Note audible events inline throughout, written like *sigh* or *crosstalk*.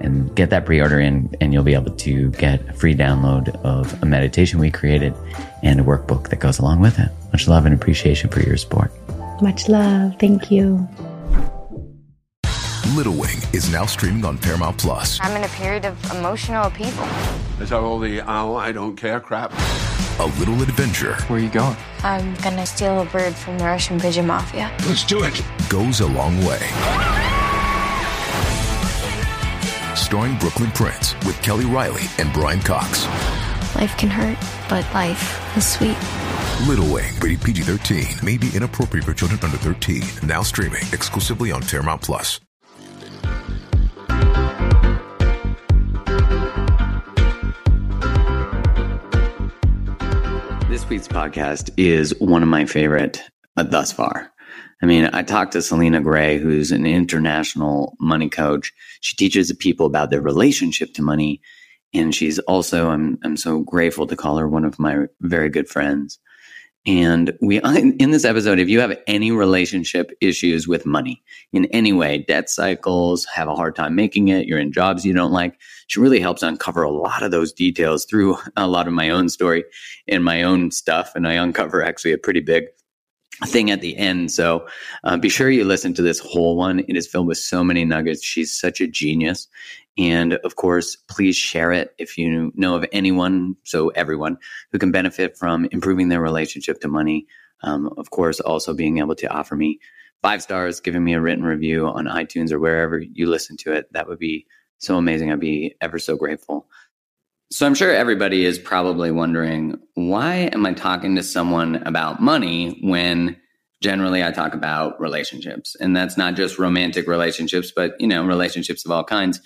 and get that pre-order in and you'll be able to get a free download of a meditation we created and a workbook that goes along with it. Much love and appreciation for your support. Much love. Thank you. Little Wing is now streaming on Paramount Plus. I'm in a period of emotional upheaval. Is that all the oh, I don't care crap? A little adventure. Where are you going? I'm gonna steal a bird from the Russian pigeon mafia. Let's do it. Goes a long way starring Brooklynn Prince with Kelly Reilly and Brian Cox. Life can hurt, but life is sweet. Little Wing, rated PG 13, may be inappropriate for children under 13. Now streaming exclusively on Paramount Plus. This week's podcast is one of my favorite uh, thus far. I mean, I talked to Selina Gray, who's an international money coach. She teaches people about their relationship to money. And she's also, I'm, I'm so grateful to call her one of my very good friends. And we, *laughs* in this episode, if you have any relationship issues with money in any way, debt cycles, have a hard time making it, you're in jobs you don't like, she really helps uncover a lot of those details through *laughs* a lot of my own story and my own stuff. And I uncover actually a pretty big thing at the end. So uh, be sure you listen to this whole one. It is filled with so many nuggets. She's such a genius. And of course, please share it if you know of anyone, so everyone who can benefit from improving their relationship to money. Um, of course, also being able to offer me five stars, giving me a written review on iTunes or wherever you listen to it. That would be so amazing. I'd be ever so grateful. So I'm sure everybody is probably wondering why am I talking to someone about money when generally I talk about relationships? And that's not just romantic relationships, but you know, relationships of all kinds.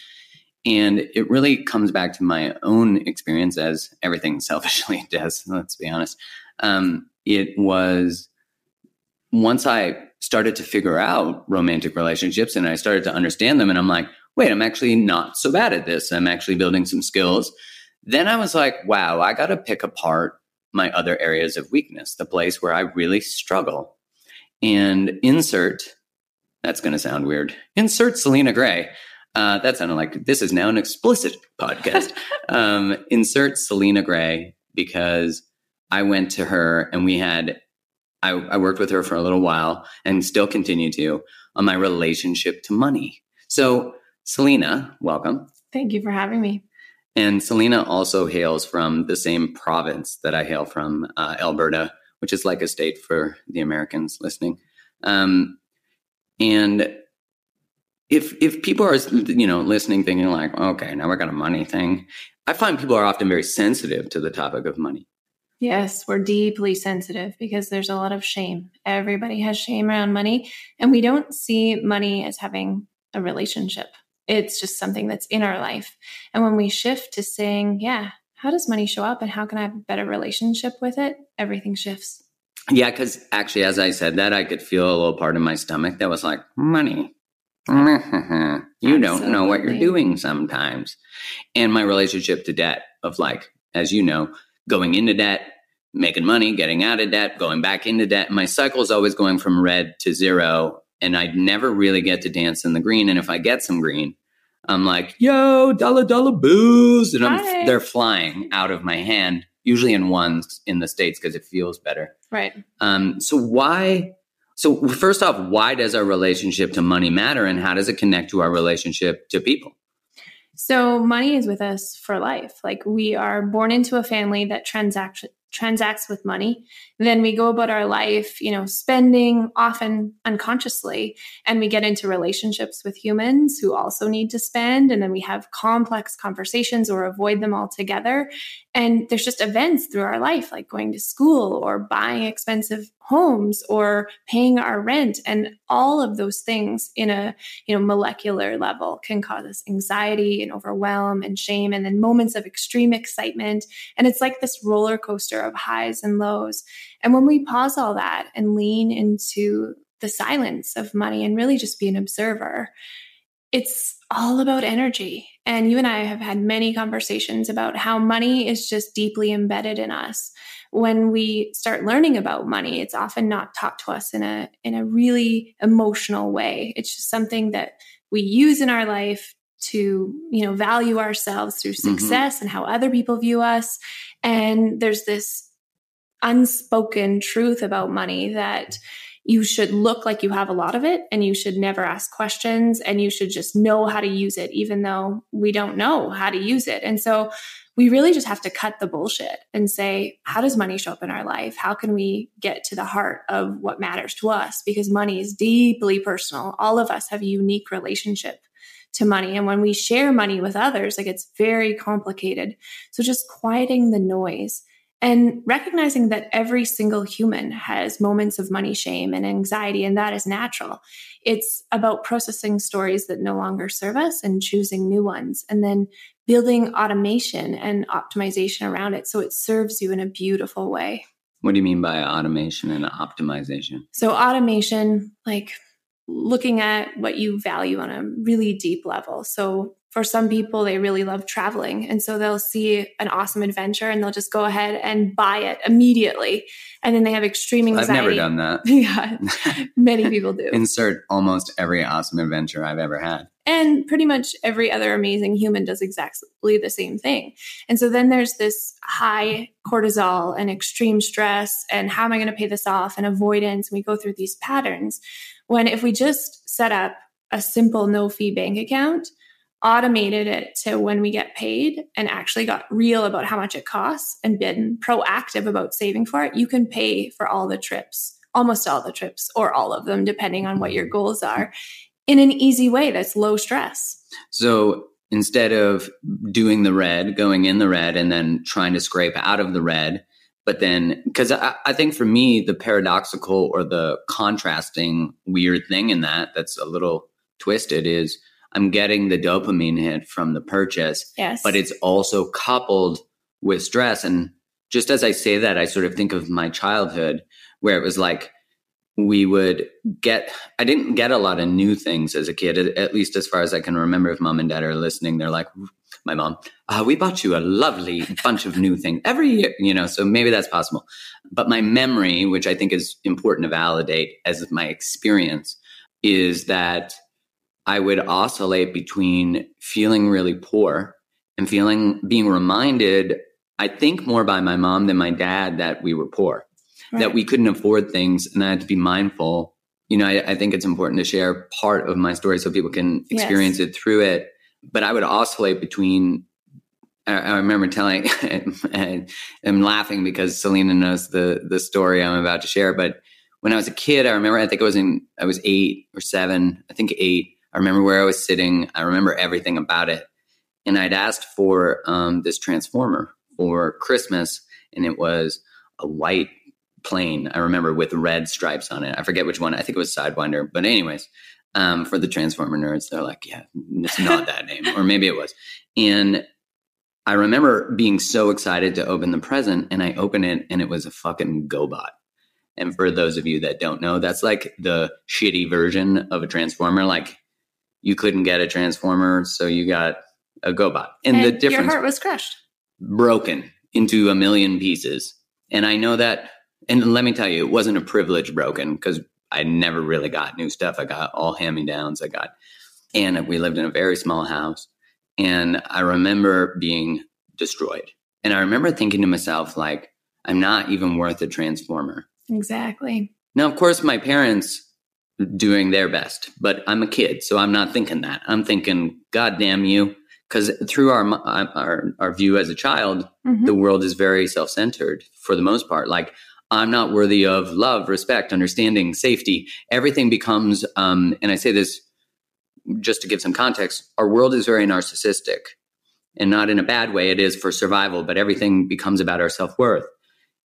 And it really comes back to my own experience as everything *laughs* selfishly does, let's be honest. Um, it was once I started to figure out romantic relationships and I started to understand them, and I'm like, wait, I'm actually not so bad at this. I'm actually building some skills then I was like, wow, I got to pick apart my other areas of weakness, the place where I really struggle. And insert, that's going to sound weird, insert Selina Gray. Uh, that sounded like this is now an explicit podcast. *laughs* um, insert Selina Gray because I went to her and we had, I, I worked with her for a little while and still continue to on my relationship to money. So, Selina, welcome. Thank you for having me. And Selina also hails from the same province that I hail from, uh, Alberta, which is like a state for the Americans listening. Um, and if if people are you know listening, thinking like, okay, now we got a money thing, I find people are often very sensitive to the topic of money. Yes, we're deeply sensitive because there's a lot of shame. Everybody has shame around money, and we don't see money as having a relationship. It's just something that's in our life. And when we shift to saying, yeah, how does money show up and how can I have a better relationship with it? Everything shifts. Yeah, because actually, as I said that, I could feel a little part of my stomach that was like, money. *laughs* you don't know what you're doing sometimes. And my relationship to debt, of like, as you know, going into debt, making money, getting out of debt, going back into debt. My cycle is always going from red to zero. And I never really get to dance in the green. And if I get some green, I'm like, yo, dollar dollar booze. And I'm, they're flying out of my hand usually in ones in the states because it feels better. Right. Um, so why? So first off, why does our relationship to money matter, and how does it connect to our relationship to people? So money is with us for life. Like we are born into a family that transacts transacts with money. Then we go about our life, you know, spending often unconsciously, and we get into relationships with humans who also need to spend. And then we have complex conversations or avoid them altogether. And there's just events through our life, like going to school or buying expensive homes or paying our rent. And all of those things in a, you know, molecular level can cause us anxiety and overwhelm and shame and then moments of extreme excitement. And it's like this roller coaster of highs and lows. And when we pause all that and lean into the silence of money and really just be an observer, it's all about energy. And you and I have had many conversations about how money is just deeply embedded in us when we start learning about money, it's often not taught to us in a in a really emotional way. It's just something that we use in our life to you know value ourselves through mm-hmm. success mm-hmm. and how other people view us and there's this unspoken truth about money that you should look like you have a lot of it and you should never ask questions and you should just know how to use it even though we don't know how to use it and so we really just have to cut the bullshit and say, how does money show up in our life? How can we get to the heart of what matters to us? Because money is deeply personal. All of us have a unique relationship to money. And when we share money with others, like it's very complicated. So just quieting the noise and recognizing that every single human has moments of money shame and anxiety, and that is natural. It's about processing stories that no longer serve us and choosing new ones, and then building automation and optimization around it so it serves you in a beautiful way. What do you mean by automation and optimization? So, automation, like looking at what you value on a really deep level. So, for some people, they really love traveling. And so they'll see an awesome adventure and they'll just go ahead and buy it immediately. And then they have extreme anxiety. I've never done that. *laughs* yeah. Many people do. *laughs* Insert almost every awesome adventure I've ever had. And pretty much every other amazing human does exactly the same thing. And so then there's this high cortisol and extreme stress and how am I going to pay this off and avoidance. And we go through these patterns when if we just set up a simple no fee bank account, automated it to when we get paid and actually got real about how much it costs and been proactive about saving for it, you can pay for all the trips, almost all the trips, or all of them, depending on what your mm-hmm. goals are, in an easy way that's low stress. So instead of doing the red, going in the red, and then trying to scrape out of the red, but then because I, I, think for me the paradoxical or the contrasting weird thing in that that's a little twisted is I'm getting the dopamine hit from the purchase. Yes. But it's also coupled with stress. And just as I say that, I sort of think of my childhood where it was like we would get, I didn't get a lot of new things as a kid, at least as far as I can remember. If mom and dad are listening, they're like, my mom, uh, we bought you a lovely bunch of new things every year, you know, so maybe that's possible. But my memory, which I think is important to validate as my experience, is that I would oscillate between feeling really poor and feeling being reminded, I think more by my mom than my dad that we were poor, right. that we couldn't afford things. And I had to be mindful. You know, I, I, think it's important to share part of my story so people can experience yes. it through it. But I would oscillate between I remember telling, *laughs* I'm laughing because Selina knows the the story I'm about to share. But when I was a kid, I remember I think I was in I was eight or seven, I think eight, I remember where I was sitting. I remember everything about it. And I'd asked for um, this transformer for Christmas, and it was a white plane. I remember with red stripes on it. I forget which one. I think it was Sidewinder. But anyways, um, for the Transformer nerds, they're like, yeah, it's not that name, or maybe it was. And I remember being so excited to open the present, and I open it, and it was a fucking GoBot. And for those of you that don't know, that's like the shitty version of a transformer. Like you couldn't get a transformer, so you got a GoBot. And, and the difference your heart was crushed. Broken into a million pieces. And I know that and let me tell you, it wasn't a privilege broken because I never really got new stuff. I got all hand me downs. I got, and we lived in a very small house. And I remember being destroyed. And I remember thinking to myself, like, I'm not even worth a transformer. Exactly. Now, of course, my parents doing their best, but I'm a kid, so I'm not thinking that. I'm thinking, God damn you. Because through our, our our view as a child, Mhm. the world is very self-centered for the most part. Like I'm not worthy of love, respect, understanding, safety. Everything becomes, um, and I say this just to give some context. Our world is very narcissistic, and not in a bad way. It is for survival, but everything becomes about our self worth.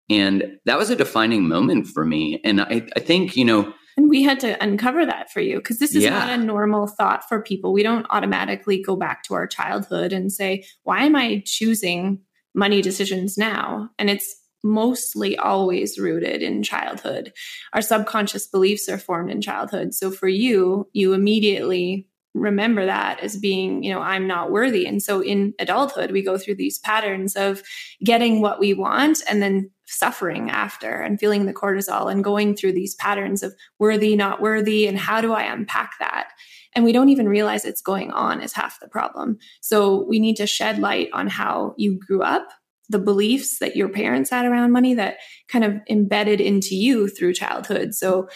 And that was a defining moment for me. And I, I think, you know, And we had to uncover that for you because this is Yeah. not a normal thought for people. We don't automatically go back to our childhood and say, why am I choosing money decisions now? And it's mostly always rooted in childhood. Our subconscious beliefs are formed in childhood. So for you, you immediately remember that as being, you know, I'm not worthy. And so in adulthood, we go through these patterns of getting what we want and then suffering after and feeling the cortisol and going through these patterns of worthy, not worthy, and how do I unpack that? And we don't even realize it's going on is half the problem. So we need to shed light on how you grew up, the beliefs that your parents had around money that kind of embedded into you through childhood. So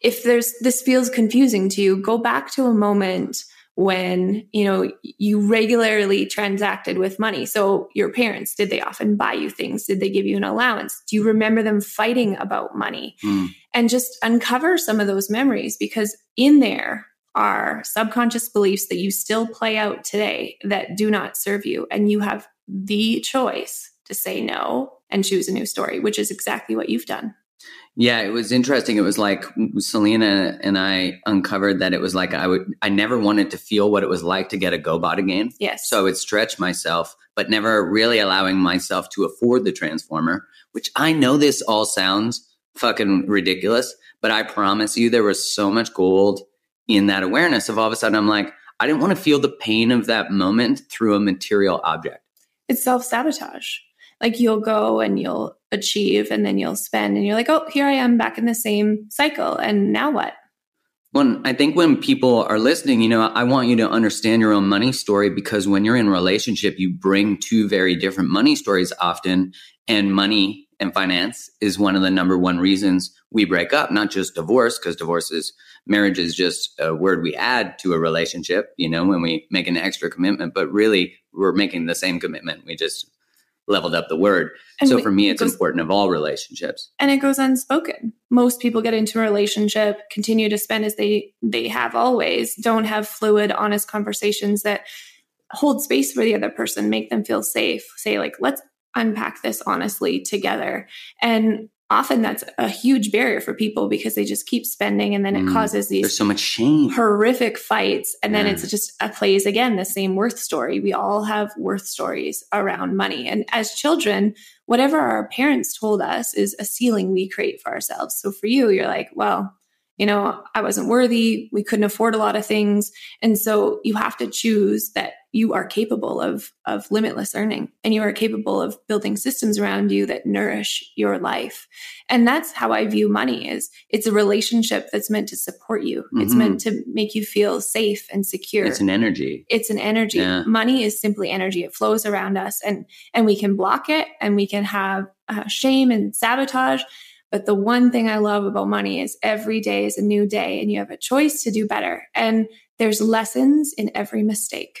if there's this feels confusing to you, go back to a moment when you know you regularly transacted with money. So your parents did they often buy you things? Did they give you an allowance? Do you remember them fighting about money? Hmm, and just uncover some of those memories because in there are subconscious beliefs that you still play out today that do not serve you. And you have the choice to say no and choose a new story which is exactly what you've done Yeah, it was interesting. It was like Selina and I uncovered that it was like I would I never wanted to feel what it was like to get a GoBot again. yes So I would stretch myself, but never really allowing myself to afford the transformer, which I know this all sounds fucking ridiculous, but I promise you there was so much gold in that awareness of all of a sudden I'm like, I didn't want to feel the pain of that moment through a material object. it's self sabotage. Like you'll go and you'll achieve and then you'll spend and you're like, oh, here I am back in the same cycle. And now what? When I think when people are listening, you know, I want you to understand your own money story because when you're in relationship, you bring two very different money stories often. And money and finance is one of the number one reasons we break up, not just divorce, because divorce is marriage is just a word we add to a relationship, you know, when we make an extra commitment, but really we're making the same commitment. We just leveled up the word. And so for me, it's goes- important of all relationships. and it goes unspoken. Most people get into a relationship, continue to spend as they they have always, don't have fluid, honest conversations that hold space for the other person, make them feel safe. Say like, let's unpack this honestly together. And often that's a huge barrier for people because they just keep spending and then it Mm. causes these There's so much shame. horrific fights and then Yeah. it's just a plays again the same worth story we all have worth stories around money and as children whatever our parents told us is a ceiling we create for ourselves so for you you're like well you know i wasn't worthy we couldn't afford a lot of things and so you have to choose that you are capable of of limitless earning and you are capable of building systems around you that nourish your life. And that's how i view money is it's a relationship that's meant to support you. It's Mhm. meant to make you feel safe and secure. It's an energy. it's an energy. Yeah. money is simply energy. It flows around us and and we can block it and we can have uh, shame and sabotage. But the one thing i love about money is every day is a new day and you have a choice to do better. And there's lessons in every mistake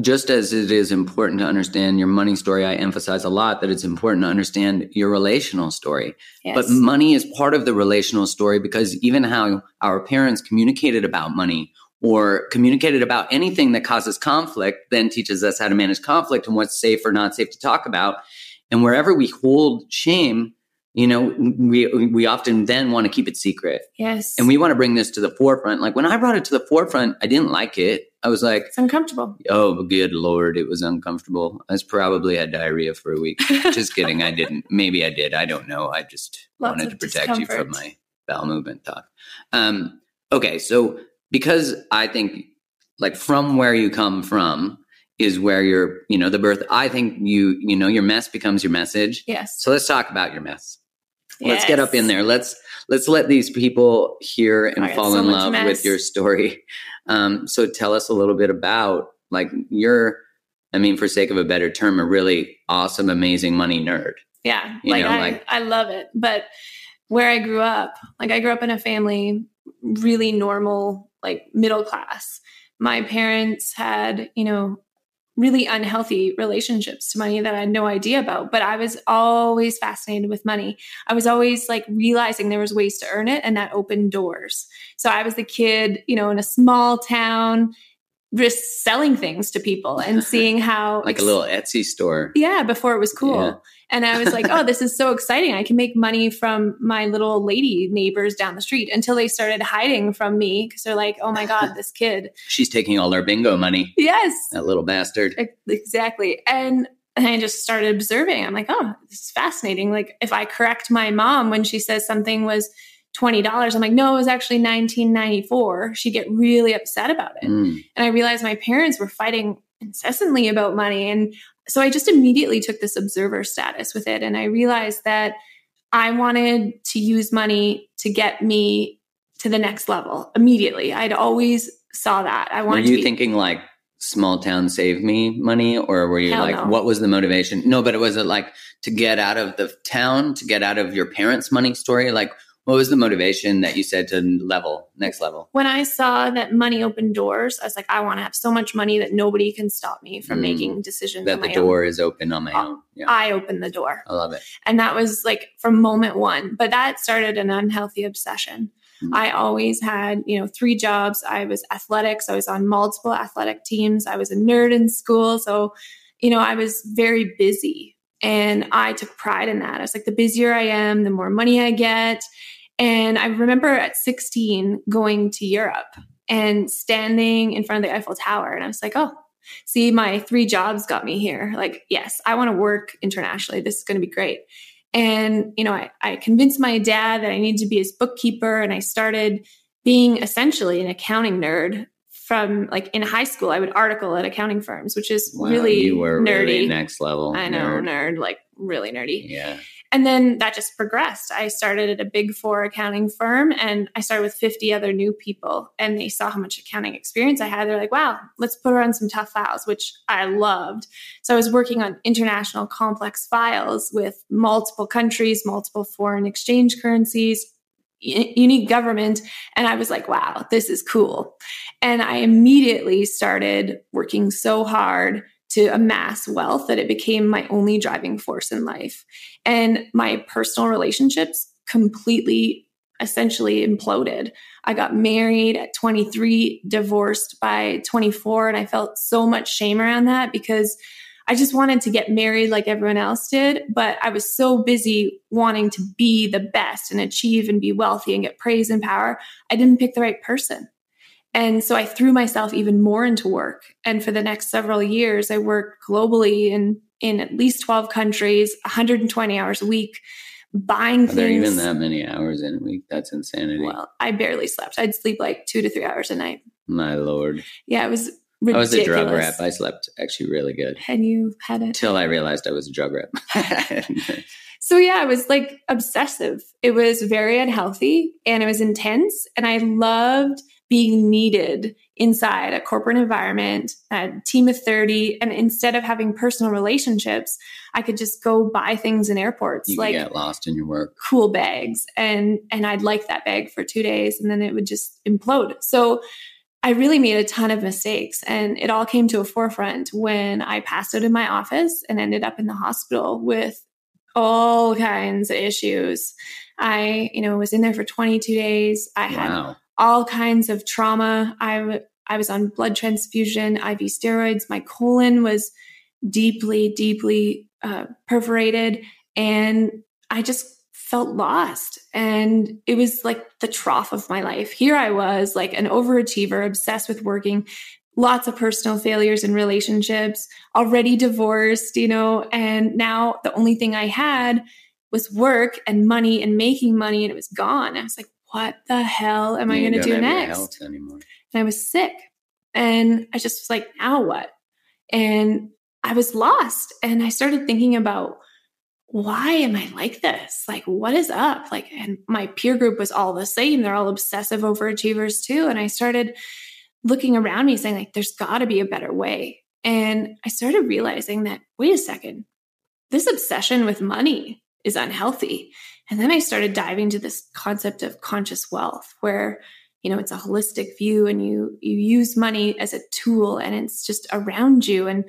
just as it is important to understand your money story, I emphasize a lot that it's important to understand your relational story. yes But money is part of the relational story because even how our parents communicated about money or communicated about anything that causes conflict then teaches us how to manage conflict and what's safe or not safe to talk about. And wherever we hold shame, you know, we we often then want to keep it secret. yes And we want to bring this to the forefront. Like when I brought it to the forefront, I didn't like it. I was like, It's uncomfortable. oh, good lord, it was uncomfortable. I was probably had diarrhea for a week. just kidding. I didn't. *laughs* Maybe I did. I don't know. I just Lots wanted to protect you from my bowel movement talk. Um, okay, so because I think like from where you come from is where your you know the birth. I think you you know your mess becomes your message. Yes. So let's talk about your mess. Let's get up in there. Let's let's let these people hear and I got fall so in love mess. with your story. Um, so tell us a little bit about like your, I mean, for sake of a better term, a really awesome, amazing money nerd. Yeah. You like, know, I, like- I love it. But where I grew up, like I grew up in a family really normal, like middle class. My parents had, you know, really unhealthy relationships to money that I had no idea about, but I was always fascinated with money. I was always like realizing there was ways to earn it and that opened doors. So I was the kid, you know, in a small town just selling things to people and *laughs* seeing how Like a little Etsy store. yeah, before it was cool. Yeah. And I was like, *laughs* oh, this is so exciting. I can make money from my little lady neighbors down the street until they started hiding from me because they're like, oh my God, this *laughs* kid. She's taking all our bingo money. Yes, That little bastard. exactly. And and I just started observing. I'm like, oh, this is fascinating. Like, if I correct my mom when she says something was $20, I'm like, no, it was actually 1994. She'd get really upset about it. Mm. And I realized my parents were fighting incessantly about money. And so I just immediately took this observer status with it. And I realized that I wanted to use money to get me to the next level immediately. I'd always saw that. I Were wanted to you be, thinking like small town save me money or were you Hell like no. what was the motivation no but it was it like to get out of the town to get out of your parents money story like what was the motivation that you said to level next level when I saw that money opened doors, I was like, I want to have so much money that nobody can stop me from Mm. making decisions. that the my door is open on my Oh, own yeah I opened the door. i love it And that was like from moment one. But that started an unhealthy obsession. Mhm. I always had, you know, three jobs. I was athletics. I was on multiple athletic teams. I was a nerd in school. So, you know, I was very busy and I took pride in that. I was like, the busier I am, the more money I get. And I remember at 16 going to Europe and standing in front of the Eiffel Tower. And I was like, oh, see, my three jobs got me here. Like, yes, I want to work internationally. This is going to be great. And, you know, I, I convinced my dad that I needed to be his bookkeeper. And I started being essentially an accounting nerd from like in high school. I would article at accounting firms, which is Wow, really you were nerdy. really next level I know, nerd. nerd, like really nerdy. yeah And then that just progressed. I started at a big four accounting firm and I started with 50 other new people. And they saw how much accounting experience I had. They're like, wow, let's put her on some tough files, which I loved. So I was working on international complex files with multiple countries, multiple foreign exchange currencies, unique government. And I was like, wow, this is cool. And I immediately started working so hard to amass wealth that it became my only driving force in life. And my personal relationships completely, essentially imploded. I got married at 23, divorced by 24, and I felt so much shame around that because I just wanted to get married like everyone else did, but I was so busy wanting to be the best and achieve and be wealthy and get praise and power. I didn't pick the right person. And so I threw myself even more into work. And for the next several years, I worked globally in, in at least 12 countries, 120 hours a week, buying are things. there even that many hours in a week that's insanity Well, I barely slept. I'd sleep like two to three hours a night. my lord Yeah, it was i was a drug rep i slept actually really good and you had it. until i realized i was a drug rep *laughs* So yeah, it was like obsessive. It was very unhealthy and it was intense. And I loved being needed inside a corporate environment, a team of 30. And instead of having personal relationships, I could just go buy things in airports, you like get lost in your work cool bags. And and I'd like that bag for two days and then it would just implode. So I really made a ton of mistakes and it all came to a forefront when I passed out in my office and ended up in the hospital with all kinds of issues. I, you know, was in there for 22 days. I had wow all kinds of trauma. I, I was on blood transfusion, IV steroids. My colon was deeply, deeply uh, perforated. And I just felt lost. And it was like the trough of my life. Here I was, like an overachiever, obsessed with working, lots of personal failures in relationships, already divorced, you know, and now the only thing I had was work and money and making money and it was gone. I was like, what the hell am I going to do next? and I was sick. And I just was like, now what? And I was lost. And I started thinking about why am I like this? Like, what is up? Like, and my peer group was all the same. They're all obsessive overachievers too. And I started looking around me saying, like, there's got to be a better way. And I started realizing that, wait a second, this obsession with money is unhealthy. And then I started diving to this concept of conscious wealth, where you know it's a holistic view and you you use money as a tool and it's just around you and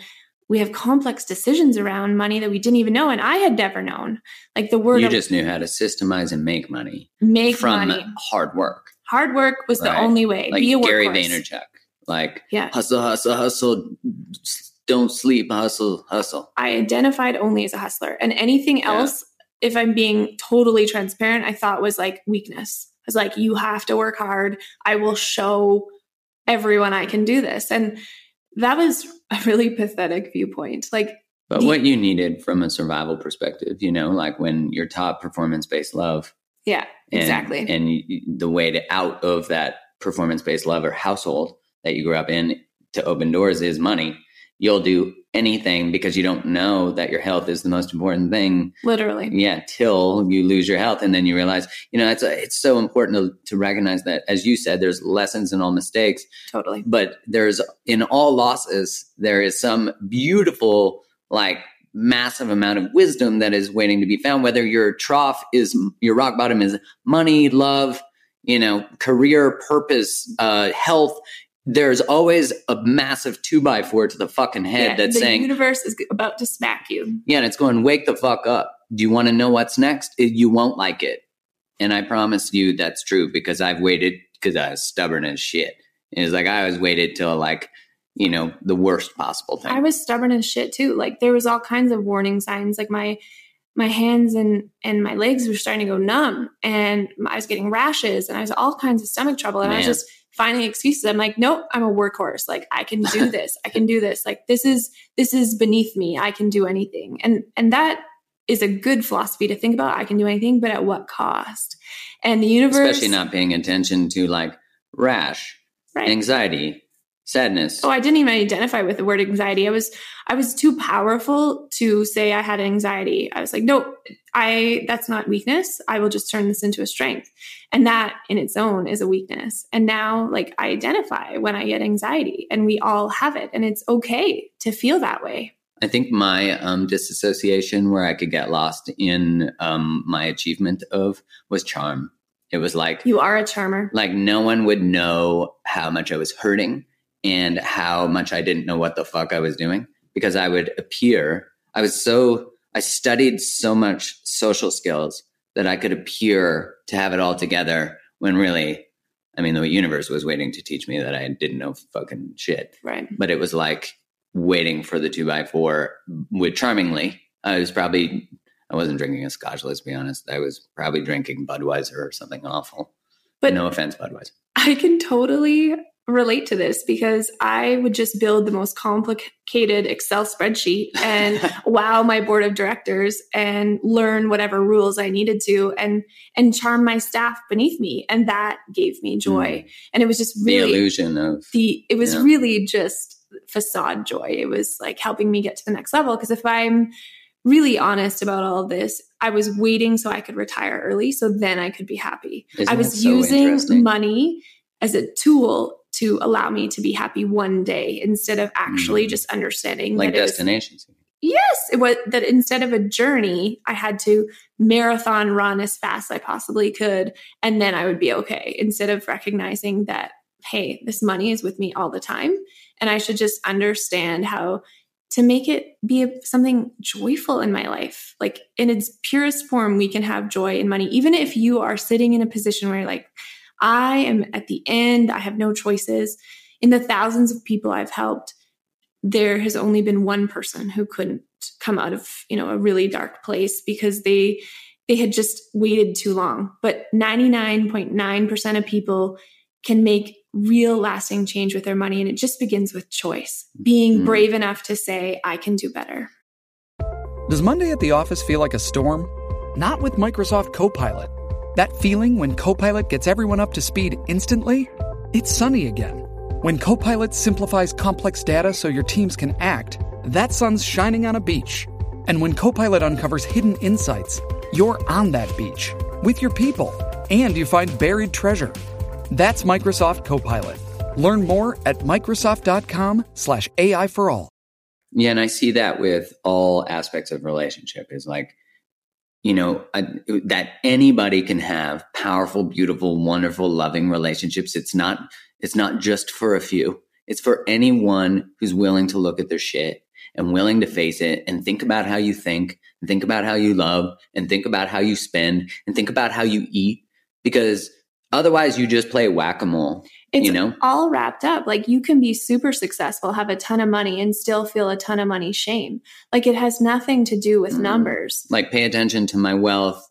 we have complex decisions around money that we didn't even know and i had never known like the word You just knew how to systemize and make money make from money hard work. hard work was the only way Like be a Gary. Vaynerchuk. Like yeah hustle, hustle, hustle. Don't sleep, hustle, hustle. i identified only as a hustler and anything Yeah. If i'm being totally transparent i thought was like weakness. I was like you have to work hard. I will show everyone i can do this. And that was a really pathetic viewpoint. Like But The- what you needed from a survival perspective, you know, like when you're taught performance based love, yeah and, exactly. and you, the way to out of that performance based love or household that you grew up in to open doors is money. You'll do anything because you don't know that your health is the most important thing. Literally. Yeah till you lose your health and then you realize you know it's it's so important to, to recognize that as you said there's lessons in all mistakes. Totally. But there's in all losses there is some beautiful like massive amount of wisdom that is waiting to be found. Whether your trough is your rock bottom is money love you know career purpose uh health there's always a massive two by four to the fucking head Yeah, that's the saying the universe is about to smack you yeah, and it's going, wake the fuck up. Do you want to know what's next? You won't like it. And I promise you that's true because I've waited because I was stubborn as shit. And it's like I always waited till like, you know, the worst possible thing. I was stubborn as shit too. Like there was all kinds of warning signs. Like my my hands and and my legs were starting to go numb, and I was getting rashes, and I was all kinds of stomach trouble, and I was just finding excuses. I'm like, nope, I'm a workhorse. Like I can do *laughs* this. I can do this. Like this is this is beneath me. I can do anything, and and that is a good philosophy to think about. I can do anything, but at what cost? And the universe, Especially not paying attention to like rash, right. anxiety, sadness. Oh, I didn't even identify with the word anxiety. I was I was too powerful to say I had anxiety. I was like, no, I that's not weakness. I will just turn this into a strength. And that in its own is a weakness. And now like I identify when I get anxiety and we all have it and it's okay to feel that way. I think my um, disassociation, where I could get lost in um, my achievement of, was charm. It was like You are a charmer. like no one would know how much I was hurting and how much I didn't know what the fuck I was doing because I would appear. I was so I studied so much social skills that I could appear to have it all together when really, I mean, the universe was waiting to teach me that I didn't know fucking shit Right. but it was like waiting for the two by four with charmingly. I was probably I wasn't drinking a scotch, let's be honest. I was probably drinking Budweiser or something awful. But no offense, Budweiser. I can totally relate to this because I would just build the most complicated Excel spreadsheet and *laughs* wow my board of directors and learn whatever rules I needed to and and charm my staff beneath me. And that gave me joy. And it was just Mm. the really illusion of the it was Yeah. really just facade joy. It was like helping me get to the next level. Because if i'm really honest about all of this i was waiting so i could retire early so then i could be happy. Isn't i was so using money as a tool to allow me to be happy one day instead of actually Mm. just understanding like that it was- destinations. Yes, it was that instead of a journey, I had to marathon run as fast as I possibly could, and then I would be okay. Instead of recognizing that, hey, this money is with me all the time, and I should just understand how to make it be a, something joyful in my life. Like in its purest form, we can have joy in money, even if you are sitting in a position where you're like, I am at the end, I have no choices. In the thousands of people I've helped, there has only been one person who couldn't come out of you know a really dark place because they they had just waited too long but 99.9% of people can make real lasting change with their money. And it just begins with choice, being Mm. brave enough to say, I can do better. Does Monday at the office feel like a storm? Not with Microsoft Copilot. That feeling when Copilot gets everyone up to speed instantly? It's sunny again. When Copilot simplifies complex data so your teams can act, that sun's shining on a beach. And when Copilot uncovers hidden insights, you're on that beach with your people and you find buried treasure. That's Microsoft Copilot. Learn more at Microsoft.com slash AI for all. Yeah, and I see that with all aspects of relationship is like, you know, that anybody can have powerful, beautiful, wonderful, loving relationships. It's not, it's not just for a few. It's for anyone who's willing to look at their shit and willing to face it and think about how you think and think about how you love and think about how you spend and think about how you eat because otherwise you just play whack-a-mole. It's You know? all wrapped up. Like you can be super successful, have a ton of money, and still feel a ton of money shame. Like it has nothing to do with Mm. numbers. Like pay attention to my wealth.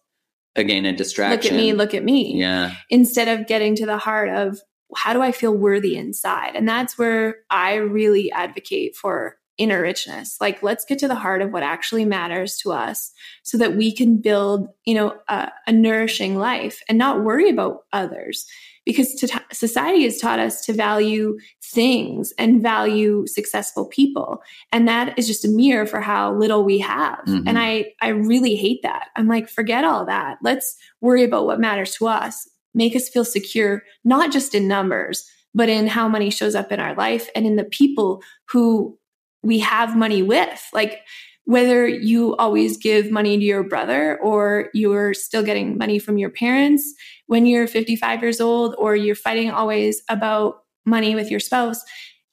Again, a distraction. Look at me, look at me. Yeah. instead of getting to the heart of how do I feel worthy inside? And that's where I really advocate for inner richness. Like, let's get to the heart of what actually matters to us so that we can build, you know, a, a nourishing life and not worry about others. Because to, society has taught us to value things and value successful people. And that is just a mirror for how little we have. Mhm. And I, I really hate that. I'm like, forget all that. Let's worry about what matters to us make us feel secure, not just in numbers, but in how money shows up in our life and in the people who we have money with. Like whether you always give money to your brother or you're still getting money from your parents when you're 55 years old or you're fighting always about money with your spouse,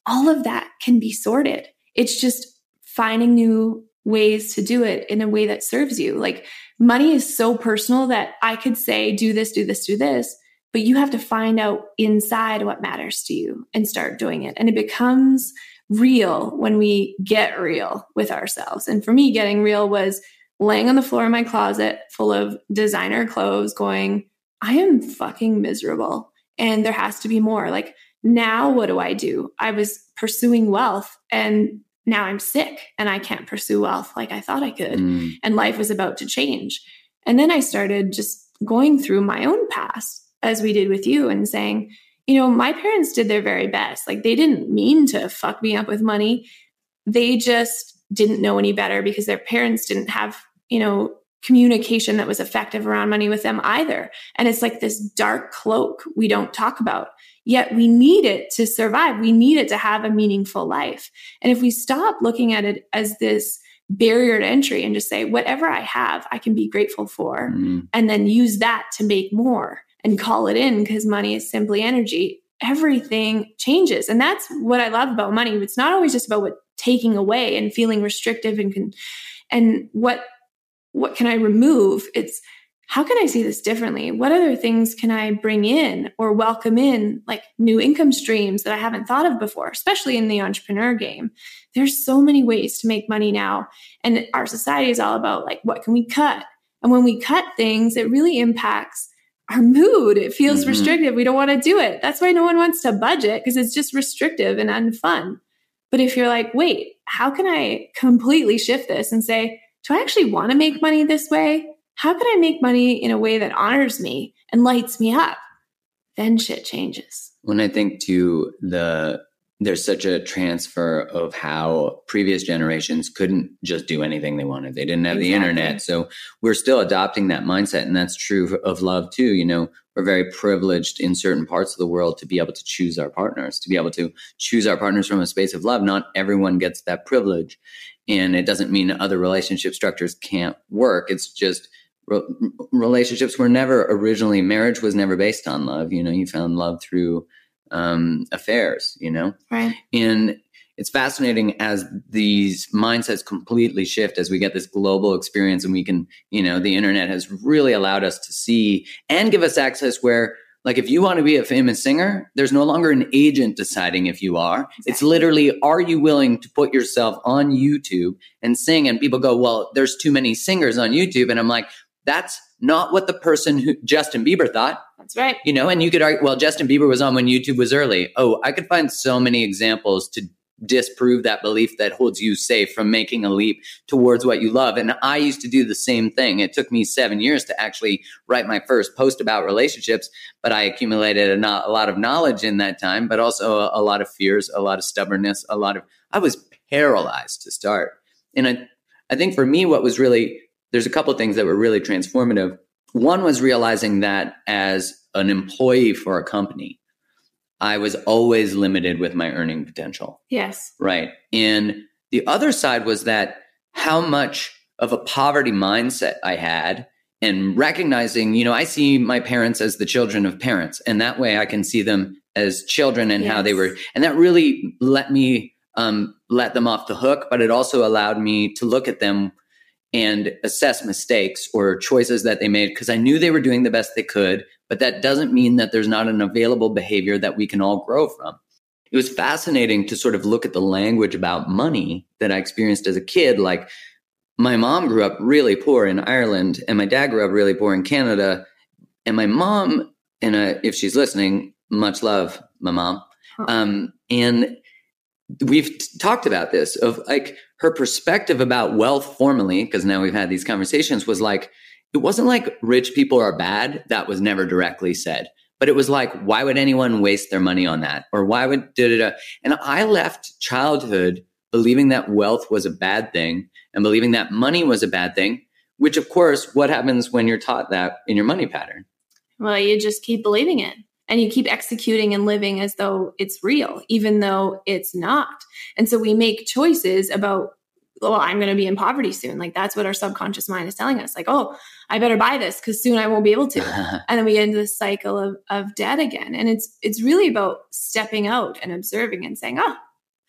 all of that can be sorted. It's just finding new ways to do it in a way that serves you. Like money is so personal that I could say, do this, do this, do this, but you have to find out inside what matters to you and start doing it. And it becomes real when we get real with ourselves. And for me, getting real was laying on the floor in my closet full of designer clothes, going, I am fucking miserable. And there has to be more. Like, now what do I do? I was pursuing wealth and now I'm sick and I can't pursue wealth like I thought I could. Mm. And life was about to change. And then I started just going through my own past, as we did with you, and saying, you know, my parents did their very best. Like they didn't mean to fuck me up with money. They just didn't know any better because their parents didn't have, you know, communication that was effective around money with them either. And it's like this dark cloak we don't talk about. Yet we need it to survive. We need it to have a meaningful life. And if we stop looking at it as this barrier to entry and just say, whatever I have, I can be grateful for, Mm. and then use that to make more and call it in because money is simply energy, everything changes. And that's what I love about money. It's not always just about what taking away and feeling restrictive and con- and what what can I remove? It's how can I see this differently? What other things can I bring in or welcome in, like new income streams that I haven't thought of before, especially in the entrepreneur game? There's so many ways to make money now. And our society is all about like, what can we cut? And when we cut things, it really impacts our mood. It feels Mhm. restrictive. We don't want to do it. That's why no one wants to budget because it's just restrictive and unfun. But if you're like, wait, how can I completely shift this and say, do I actually want to make money this way? How can I make money in a way that honors me and lights me up? Then shit changes. when I think to the there's such a transfer of how previous generations couldn't just do anything they wanted. They didn't have the internet. So we're still adopting that mindset. And that's true of love too. You know, we're very privileged in certain parts of the world to be able to choose our partners, to be able to choose our partners from a space of love. Not everyone gets that privilege. And it doesn't mean other relationship structures can't work. It's just re- relationships were never originally, marriage was never based on love. You know, you found love through um, affairs, you know? Right. And it's fascinating as these mindsets completely shift as we get this global experience and we can, you know, the internet has really allowed us to see and give us access where, like, if you want to be a famous singer, there's no longer an agent deciding if you are. It's literally, are you willing to put yourself on YouTube and sing? And people go, well, there's too many singers on YouTube. And I'm like, that's not what the person who Justin Bieber thought. That's right. You know, and you could argue, well, Justin Bieber was on when YouTube was early. Oh, I could find so many examples to disprove that belief that holds you safe from making a leap towards what you love. And I used to do the same thing. It took me seven years to actually write my first post about relationships, but I accumulated a, no- a lot of knowledge in that time, but also a, a lot of fears, a lot of stubbornness, a lot of, I was paralyzed to start. And I, I think for me, what was really, there's a couple things that were really transformative. One was realizing that as an employee for a company, I was always limited with my earning potential. Yes. Right. And the other side was that how much of a poverty mindset I had and recognizing, you know, I see my parents as the children of parents, and that way I can see them as children and how they were. And that really let me um, let them off the hook, but it also allowed me to look at them and assess mistakes or choices that they made because I knew they were doing the best they could, but that doesn't mean that there's not an available behavior that we can all grow from. It was fascinating to sort of look at the language about money that I experienced as a kid. Like, my mom grew up really poor in Ireland, and my dad grew up really poor in Canada. And my mom, and uh, if she's listening, much love, my mom. Um, and we've t- talked about this of like her perspective about wealth formally, because now we've had these conversations, was like, it wasn't like rich people are bad. That was never directly said. But it was like, why would anyone waste their money on that? Or why would da da da? And I left childhood believing that wealth was a bad thing and believing that money was a bad thing, which of course, what happens when you're taught that in your money pattern? Well, you just keep believing it and you keep executing and living as though it's real, even though it's not. And so we make choices about, well, I'm going to be in poverty soon. Like that's what our subconscious mind is telling us. Like, oh, I better buy this because soon I won't be able to. *laughs* and then we get into this cycle of, of debt again. And it's it's really about stepping out and observing and saying, oh,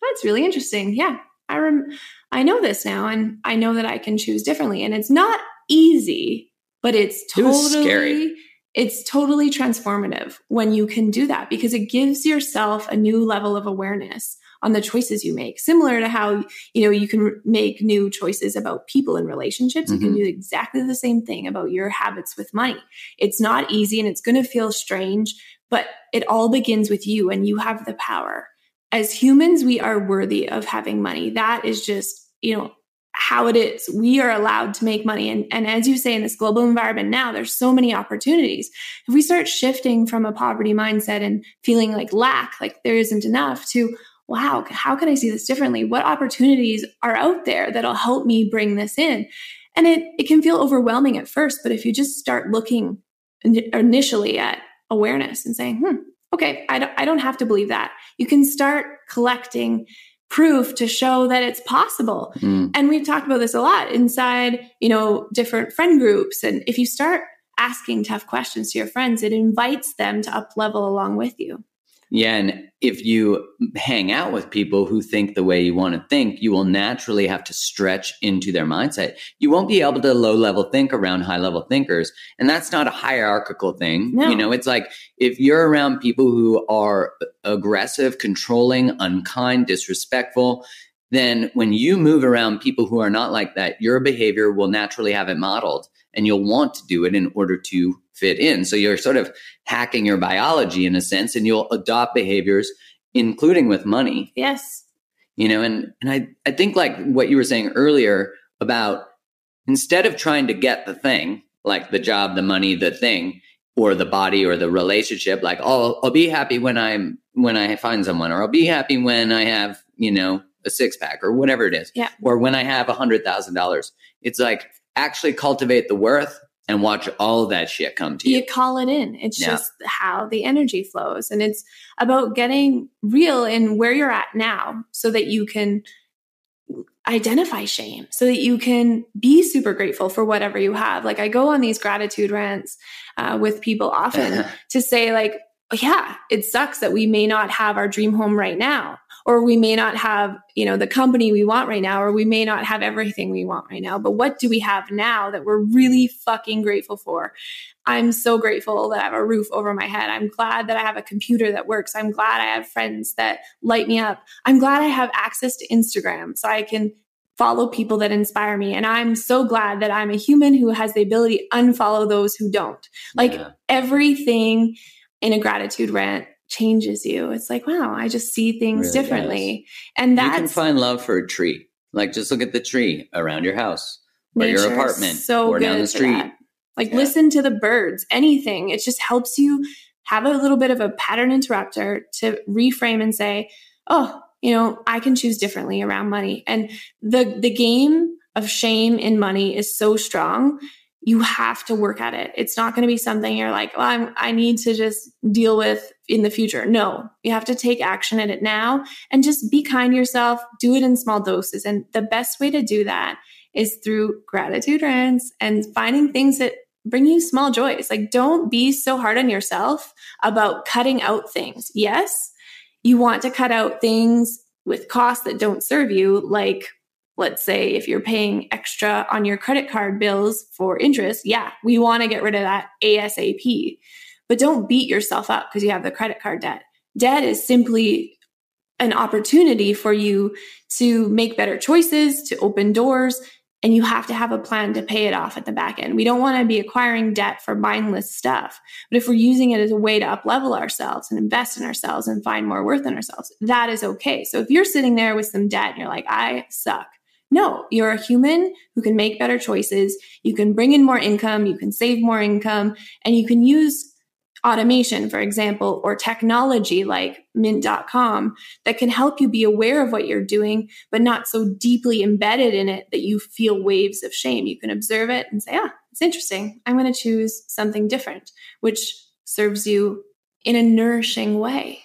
that's really interesting. Yeah, I rem- I know this now, and I know that I can choose differently. And it's not easy, but it's It totally scary. It's totally transformative when you can do that because it gives yourself a new level of awareness on the choices you make. Similar to how you know you can make new choices about people and relationships you can Mhm. do exactly the same thing about your habits with money. It's not easy and it's going to feel strange but it all begins with you and you have the power. As humans we are worthy of having money. That is just you know how it is. We are allowed to make money. And, and as you say, in this global environment now, there's so many opportunities. If we start shifting from a poverty mindset and feeling like lack, like there isn't enough, to wow, how can I see this differently? What opportunities are out there that'll help me bring this in? And it, it can feel overwhelming at first, but if you just start looking initially at awareness and saying, hmm, okay, I don't, I don't have to believe that. You can start collecting proof to show that it's possible. Mm. And we've talked about this a lot inside, you know, different friend groups. And if you start asking tough questions to your friends, it invites them to up level along with you. Yeah. And if you hang out with people who think the way you want to think, you will naturally have to stretch into their mindset. You won't be able to low level think around high level thinkers. And that's not a hierarchical thing. No. You know, it's like if you're around people who are aggressive, controlling, unkind, disrespectful, then when you move around people who are not like that, your behavior will naturally have it modeled and you'll want to do it in order to fit in. So you're sort of hacking your biology in a sense and you'll adopt behaviors, including with money, Yes. you know, and, and I, I think like what you were saying earlier about instead of trying to get the thing, like the job, the money, the thing, or the body or the relationship, like, oh, I'll be happy when I'm, when I find someone, or I'll be happy when I have, you know, a six pack or whatever it is Yeah. or when I have a hundred thousand dollars. It's like actually cultivate the worth and watch all of that shit come to you. You call it in. It's Yeah. just how the energy flows. And it's about getting real in where you're at now so that you can identify shame, so that you can be super grateful for whatever you have. Like I go on these gratitude rants uh, with people often *laughs* to say, like, yeah, it sucks that we may not have our dream home right now, or we may not have, you know, the company we want right now, or we may not have everything we want right now. But what do we have now that we're really fucking grateful for? I'm so grateful that I have a roof over my head. I'm glad that I have a computer that works. I'm glad I have friends that light me up. I'm glad I have access to Instagram so I can follow people that inspire me. And I'm so glad that I'm a human who has the ability to unfollow those who don't. Like Yeah. everything in a gratitude rant changes you. It's like, wow, I just see things Really differently. And that you can find love for a tree. Like just look at the tree around your house or your apartment so or down the street. Like Yeah. listen to the birds, anything. It just helps you have a little bit of a pattern interrupter to reframe and say, "Oh, you know, I can choose differently around money." And the the game of shame in money is so strong. You have to work at it. It's not going to be something you're like, "Well, I'm, I need to just deal with in the future." No, you have to take action at it now and just be kind to yourself. Do it in small doses. And the best way to do that is through gratitude rants and finding things that bring you small joys. Like, don't be so hard on yourself about cutting out things. Yes, you want to cut out things with costs that don't serve you, like, let's say, if you're paying extra on your credit card bills for interest, yeah, we want to get rid of that ASAP. But don't beat yourself up because you have the credit card debt. Debt is simply an opportunity for you to make better choices, to open doors, and you have to have a plan to pay it off at the back end. We don't want to be acquiring debt for mindless stuff. But if we're using it as a way to up level ourselves and invest in ourselves and find more worth in ourselves, that is okay. So if you're sitting there with some debt and you're like, I suck. No, you're a human who can make better choices. You can bring in more income. You can save more income and you can use automation, for example, or technology like mint.com that can help you be aware of what you're doing, but not so deeply embedded in it that you feel waves of shame. You can observe it and say, ah, it's interesting. I'm going to choose something different, which serves you in a nourishing way.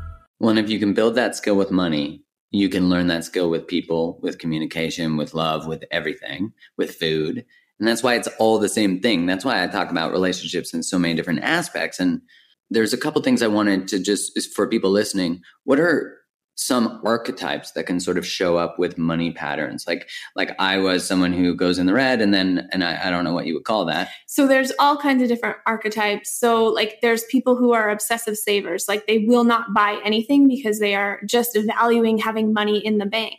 Well, if you can build that skill with money, you can learn that skill with people, with communication, with love, with everything, with food. And that's why it's all the same thing. That's why I talk about relationships in so many different aspects. And there's a couple things I wanted to just for people listening. What are some archetypes that can sort of show up with money patterns? Like like I was someone who goes in the red and then and I, I don't know what you would call that. So there's all kinds of different archetypes. So like there's people who are obsessive savers, like they will not buy anything because they are just valuing having money in the bank.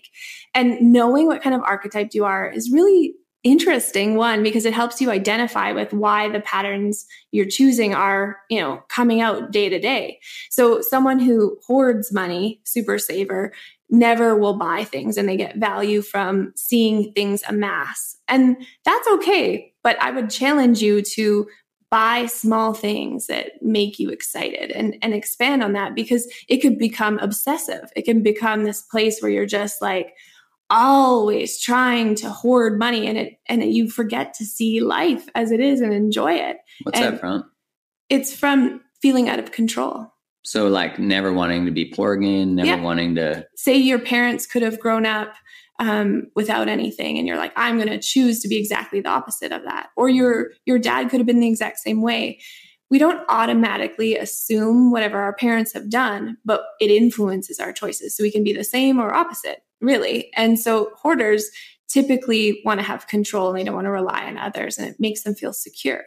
And knowing what kind of archetype you are is really interesting one because it helps you identify with why the patterns you're choosing are, you know, coming out day to day. So someone who hoards money, super saver, never will buy things and they get value from seeing things amass. And that's okay, but I would challenge you to buy small things that make you excited and, and expand on that because it could become obsessive. It can become this place where you're just like always trying to hoard money and it and you forget to see life as it is and enjoy it. What's And that from? It's from feeling out of control. So like never wanting to be poor again, never Yeah. wanting to say your parents could have grown up um, without anything and you're like i'm going to choose to be exactly the opposite of that or your your dad could have been the exact same way we don't automatically assume whatever our parents have done but it influences our choices so we can be the same or opposite really and so hoarders typically want to have control and they don't want to rely on others and it makes them feel secure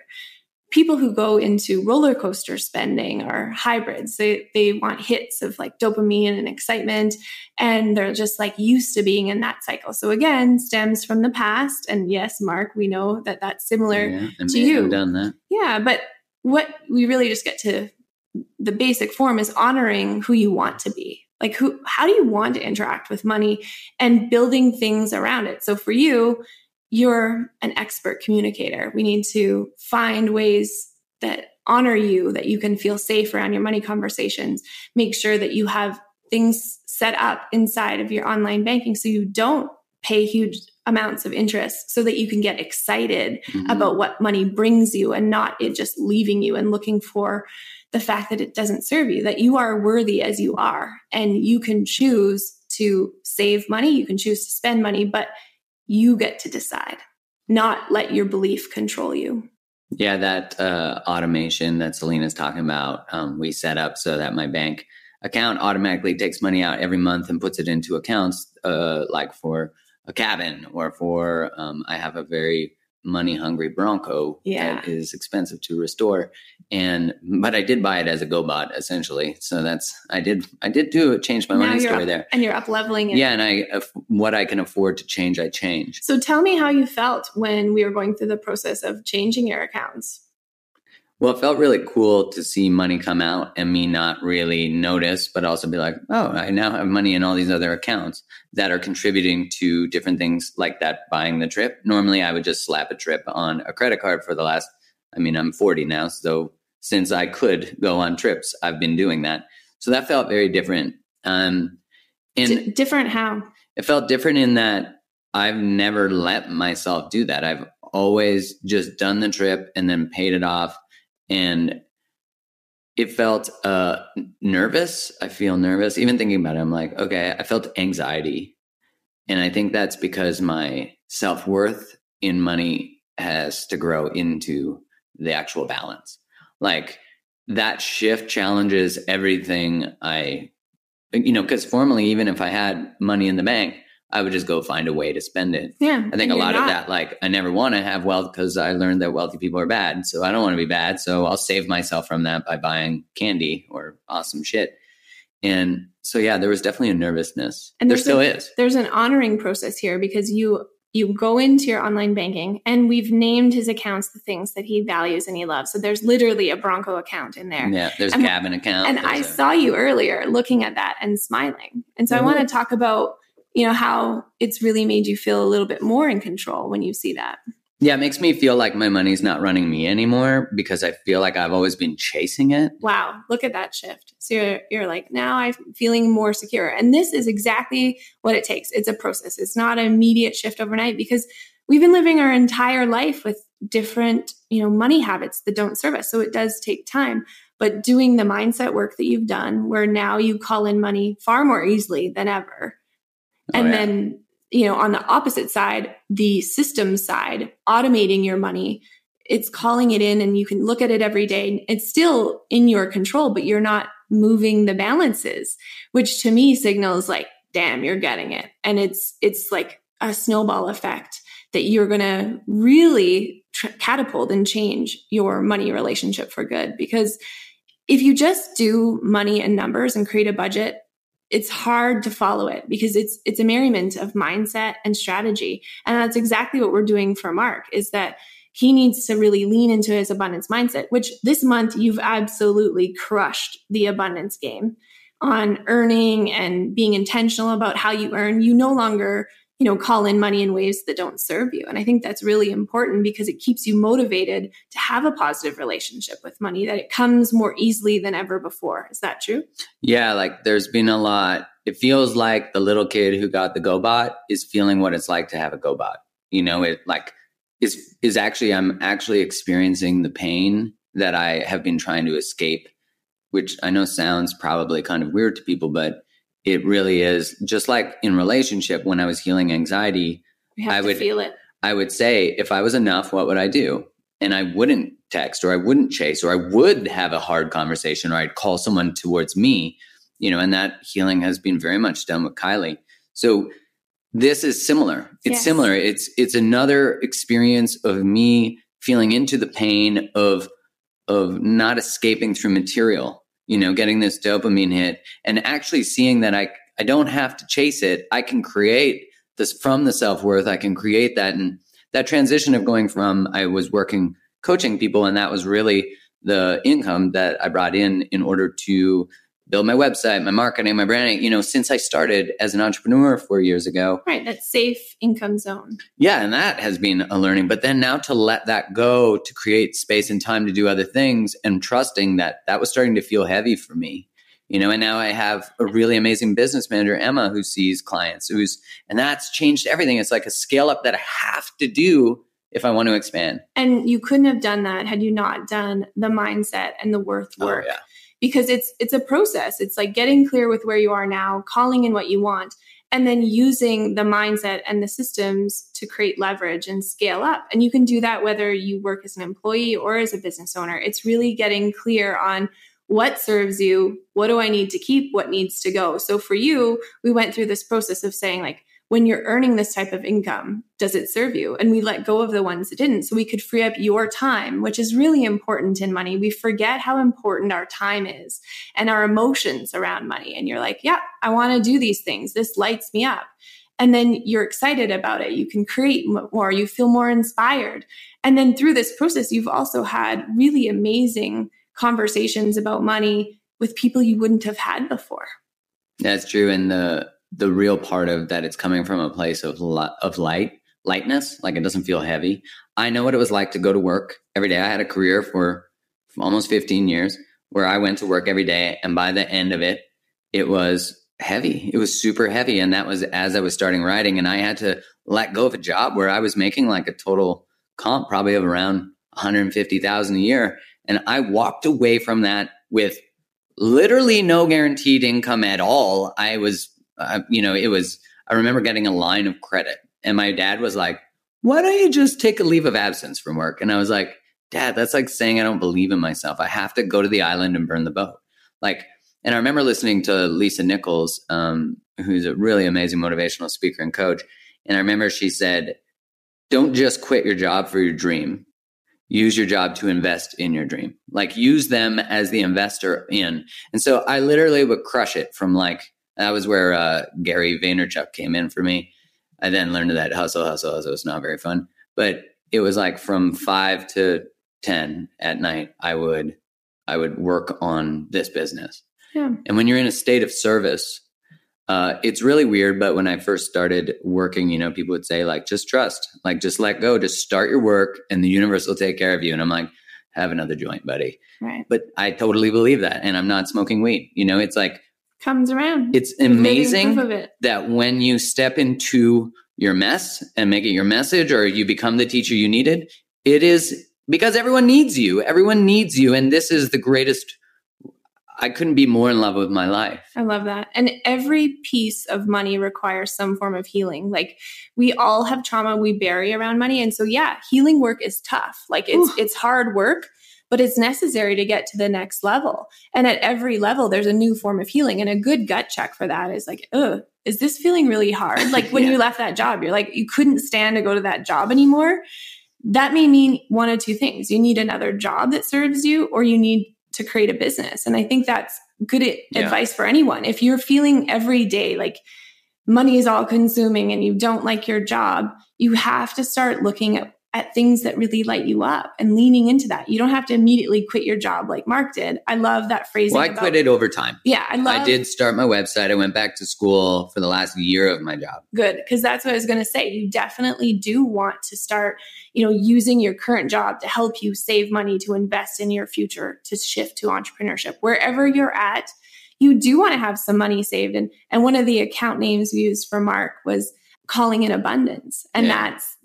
people who go into roller coaster spending are hybrids. They they want hits of like dopamine and excitement, and they're just like used to being in that cycle. So again, stems from the past. And yes, Mark, we know that that's similar yeah, to you. done that. Yeah, but what we really just get to the basic form is honoring who you want to be. Like who how do you want to interact with money and building things around it. So for you, you're an expert communicator. We need to find ways that honor you, that you can feel safe around your money conversations. Make sure that you have things set up inside of your online banking so you don't pay huge amounts of interest so that you can get excited Mhm. about what money brings you and not it just leaving you and looking for the fact that it doesn't serve you, that you are worthy as you are and you can choose to save money, you can choose to spend money, but you get to decide, not let your belief control you. Yeah, that uh, automation that Selina's talking about, um, we set up so that my bank account automatically takes money out every month and puts it into accounts uh, like for a cabin or for um, I have a very money hungry Bronco Yeah. that is expensive to restore. And but I did buy it as a GoBot essentially. So that's I did I did do it, change my Now money story up- there. And you're up leveling it. Yeah, and I uh, what I can afford to change, I change. So tell me how you felt when we were going through the process of changing your accounts. Well, it felt really cool to see money come out and me not really notice, but also be like, oh, I now have money in all these other accounts that are contributing to different things like that buying the trip. Normally, I would just slap a trip on a credit card for the last, I mean, I'm 40 now. So since I could go on trips, I've been doing that. So that felt very different. Um, and D- different how? it felt different in that I've never let myself do that. I've always just done the trip and then paid it off. And it felt uh, nervous. I feel nervous. Even thinking about it, I'm like, okay, I felt anxiety. And I think that's because my self worth in money has to grow into the actual balance. Like that shift challenges everything I, you know, because formerly, even if I had money in the bank, I would just go find a way to spend it. Yeah. I think a lot of that, like, I never want to have wealth because I learned that wealthy people are bad. So I don't want to be bad. So I'll save myself from that by buying candy or awesome shit. And so, yeah, there was definitely a nervousness. And there still a- is. There's an honoring process here because you you go into your online banking and we've named his accounts the things that he values and he loves. So there's literally a Bronco account in there. Yeah, there's a And- cabin account. and I a- saw you earlier looking at that and smiling. And so I mm-hmm. want to talk about, you know, how it's really made you feel a little bit more in control when you see that. yeah, it makes me feel like my money's not running me anymore because I feel like I've always been chasing it. Wow, look at that shift. So you're, you're like, now I'm feeling more secure. And this is exactly what it takes. It's a process. It's not an immediate shift overnight because we've been living our entire life with different, you know, money habits that don't serve us. So it does take time. But doing the mindset work that you've done, where now you call in money far more easily than ever. Oh, and yeah. then, you know, on the opposite side, the system side, automating your money, it's calling it in and you can look at it every day. It's still in your control, but you're not moving the balances, which to me signals like, damn, you're getting it. And it's, it's like a snowball effect that you're going to really tr- catapult and change your money relationship for good. Because if you just do money and numbers and create a budget, it's hard to follow it because it's it's a merriment of mindset and strategy. And that's exactly what we're doing for mark is that he needs to really lean into his abundance mindset which this month you've absolutely crushed the abundance game on earning and being intentional about how you earn. You no longer you know call in money in ways that don't serve you and i think that's really important because it keeps you motivated to have a positive relationship with money that it comes more easily than ever before is that true Yeah, like there's been a lot. It feels like the little kid who got the GoBot is feeling what it's like to have a GoBot. You know, it like is is actually I'm actually experiencing the pain that I have been trying to escape, which I know sounds probably kind of weird to people, but it really is just like in relationship when I was healing anxiety, I would- feel it I would say if I was enough, what would I do? And I wouldn't text or I wouldn't chase or I would have a hard conversation or I'd call someone towards me, you know, and that healing has been very much done with Kylie. So this is similar. It's Yes. similar. It's it's another experience of me feeling into the pain of of not escaping through material, you know, getting this dopamine hit and actually seeing that I I don't have to chase it. I can create this from the self-worth. I can create that and that transition of going from I was working coaching people and that was really the income that I brought in in order to build my website, my marketing, my branding, you know, since I started as an entrepreneur 4 years ago. Right, that safe income zone. Yeah, and that has been a learning. But then now to let that go, to create space and time to do other things, and trusting that that was starting to feel heavy for me. You know, and now I have a really amazing business manager, Emma, who sees clients, who's, and that's changed everything. It's like a scale up that I have to do if I want to expand. And you couldn't have done that had you not done the mindset and the worth oh, work. Oh, yeah. Because it's it's a process. It's like getting clear with where you are now, calling in what you want, and then using the mindset and the systems to create leverage and scale up. And you can do that whether you work as an employee or as a business owner. It's really getting clear on what serves you, what do I need to keep, what needs to go. So for you, we went through this process of saying, like, when you're earning this type of income, does it serve you? And we let go of the ones that didn't. So we could free up your time, which is really important in money. We forget how important our time is and our emotions around money. And you're like, yeah, I want to do these things. This lights me up. And then you're excited about it. You can create more. You feel more inspired. And then through this process, you've also had really amazing conversations about money with people you wouldn't have had before. That's true. And the the real part of that it's coming from a place of of light lightness like it doesn't feel heavy. I know what it was like to go to work every day. I had a career for, for almost 15 years where i went to work every day and by the end of it it was heavy. It was super heavy and that was as i was starting writing and i had to let go of a job where i was making like a total comp probably of around 150000 a year and i walked away from that with literally no guaranteed income at all. I was you know, it was, I remember getting a line of credit and my dad was like, why don't you just take a leave of absence from work? And I was like, dad, that's like saying I don't believe in myself. I have to go to the island and burn the boat. Like, and I remember listening to Lisa Nichols, um, who's a really amazing motivational speaker and coach. And I remember she said, don't just quit your job for your dream. Use your job to invest in your dream. Like use them as the investor in. And so I literally would crush it from like that was where uh, Gary Vaynerchuk came in for me. I then learned that hustle, hustle, hustle was not very fun. But it was like from five to ten at night, I would I would work on this business. Yeah. And when you're in a state of service, uh, it's really weird. But when I first started working, you know, people would say like, just trust, like just let go, just start your work, and the universe will take care of you. And I'm like, have another joint, buddy. Right. But I totally believe that, and I'm not smoking weed. You know, it's like comes around. It's amazing it. that when you step into your mess and make it your message or you become the teacher you needed, it is because everyone needs you. Everyone needs you. And this is the greatest. I couldn't be more in love with my life. I love that. And every piece of money requires some form of healing. Like we all have trauma we bury around money. And so yeah, healing work is tough. Like it's Ooh. it's hard work, but it's necessary to get to the next level. And at every level, there's a new form of healing. And a good gut check for that is like, oh, is this feeling really hard? Like when *laughs* yeah. you left that job, you're like, you couldn't stand to go to that job anymore. That may mean one of two things. You need another job that serves you, or you need to create a business. And I think that's good yeah. advice for anyone. If you're feeling every day like money is all consuming and you don't like your job, you have to start looking at at things that really light you up and leaning into that. You don't have to immediately quit your job like Mark did. I love that phrase. Well, I about, quit it over time. Yeah, I love. I did start my website. I went back to school for the last year of my job. Good, because that's what I was going to say. You definitely do want to start, you know, using your current job to help you save money to invest in your future to shift to entrepreneurship wherever you're at. You do want to have some money saved, and and one of the account names we used for Mark was calling in abundance, and yeah. that's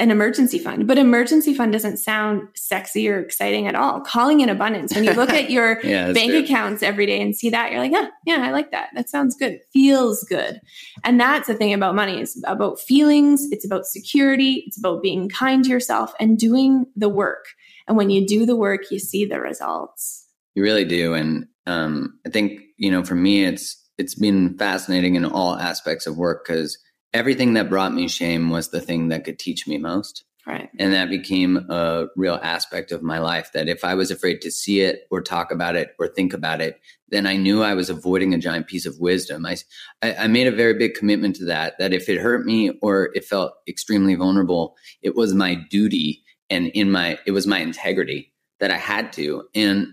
an emergency fund, but emergency fund doesn't sound sexy or exciting at all. Calling in abundance. When you look at *laughs* your yeah, bank true. accounts every day and see that, you're like, yeah, yeah, I like that. That sounds good. Feels good. And that's the thing about money. It's about feelings. It's about security. It's about being kind to yourself and doing the work. And when you do the work, you see the results. You really do. And um, I think, you know, for me, it's, it's been fascinating in all aspects of work because everything that brought me shame was the thing that could teach me most. Right. And that became a real aspect of my life that if I was afraid to see it or talk about it or think about it, then I knew I was avoiding a giant piece of wisdom. I, I made a very big commitment to that, that if it hurt me or it felt extremely vulnerable, it was my duty and in my, it was my integrity that I had to. And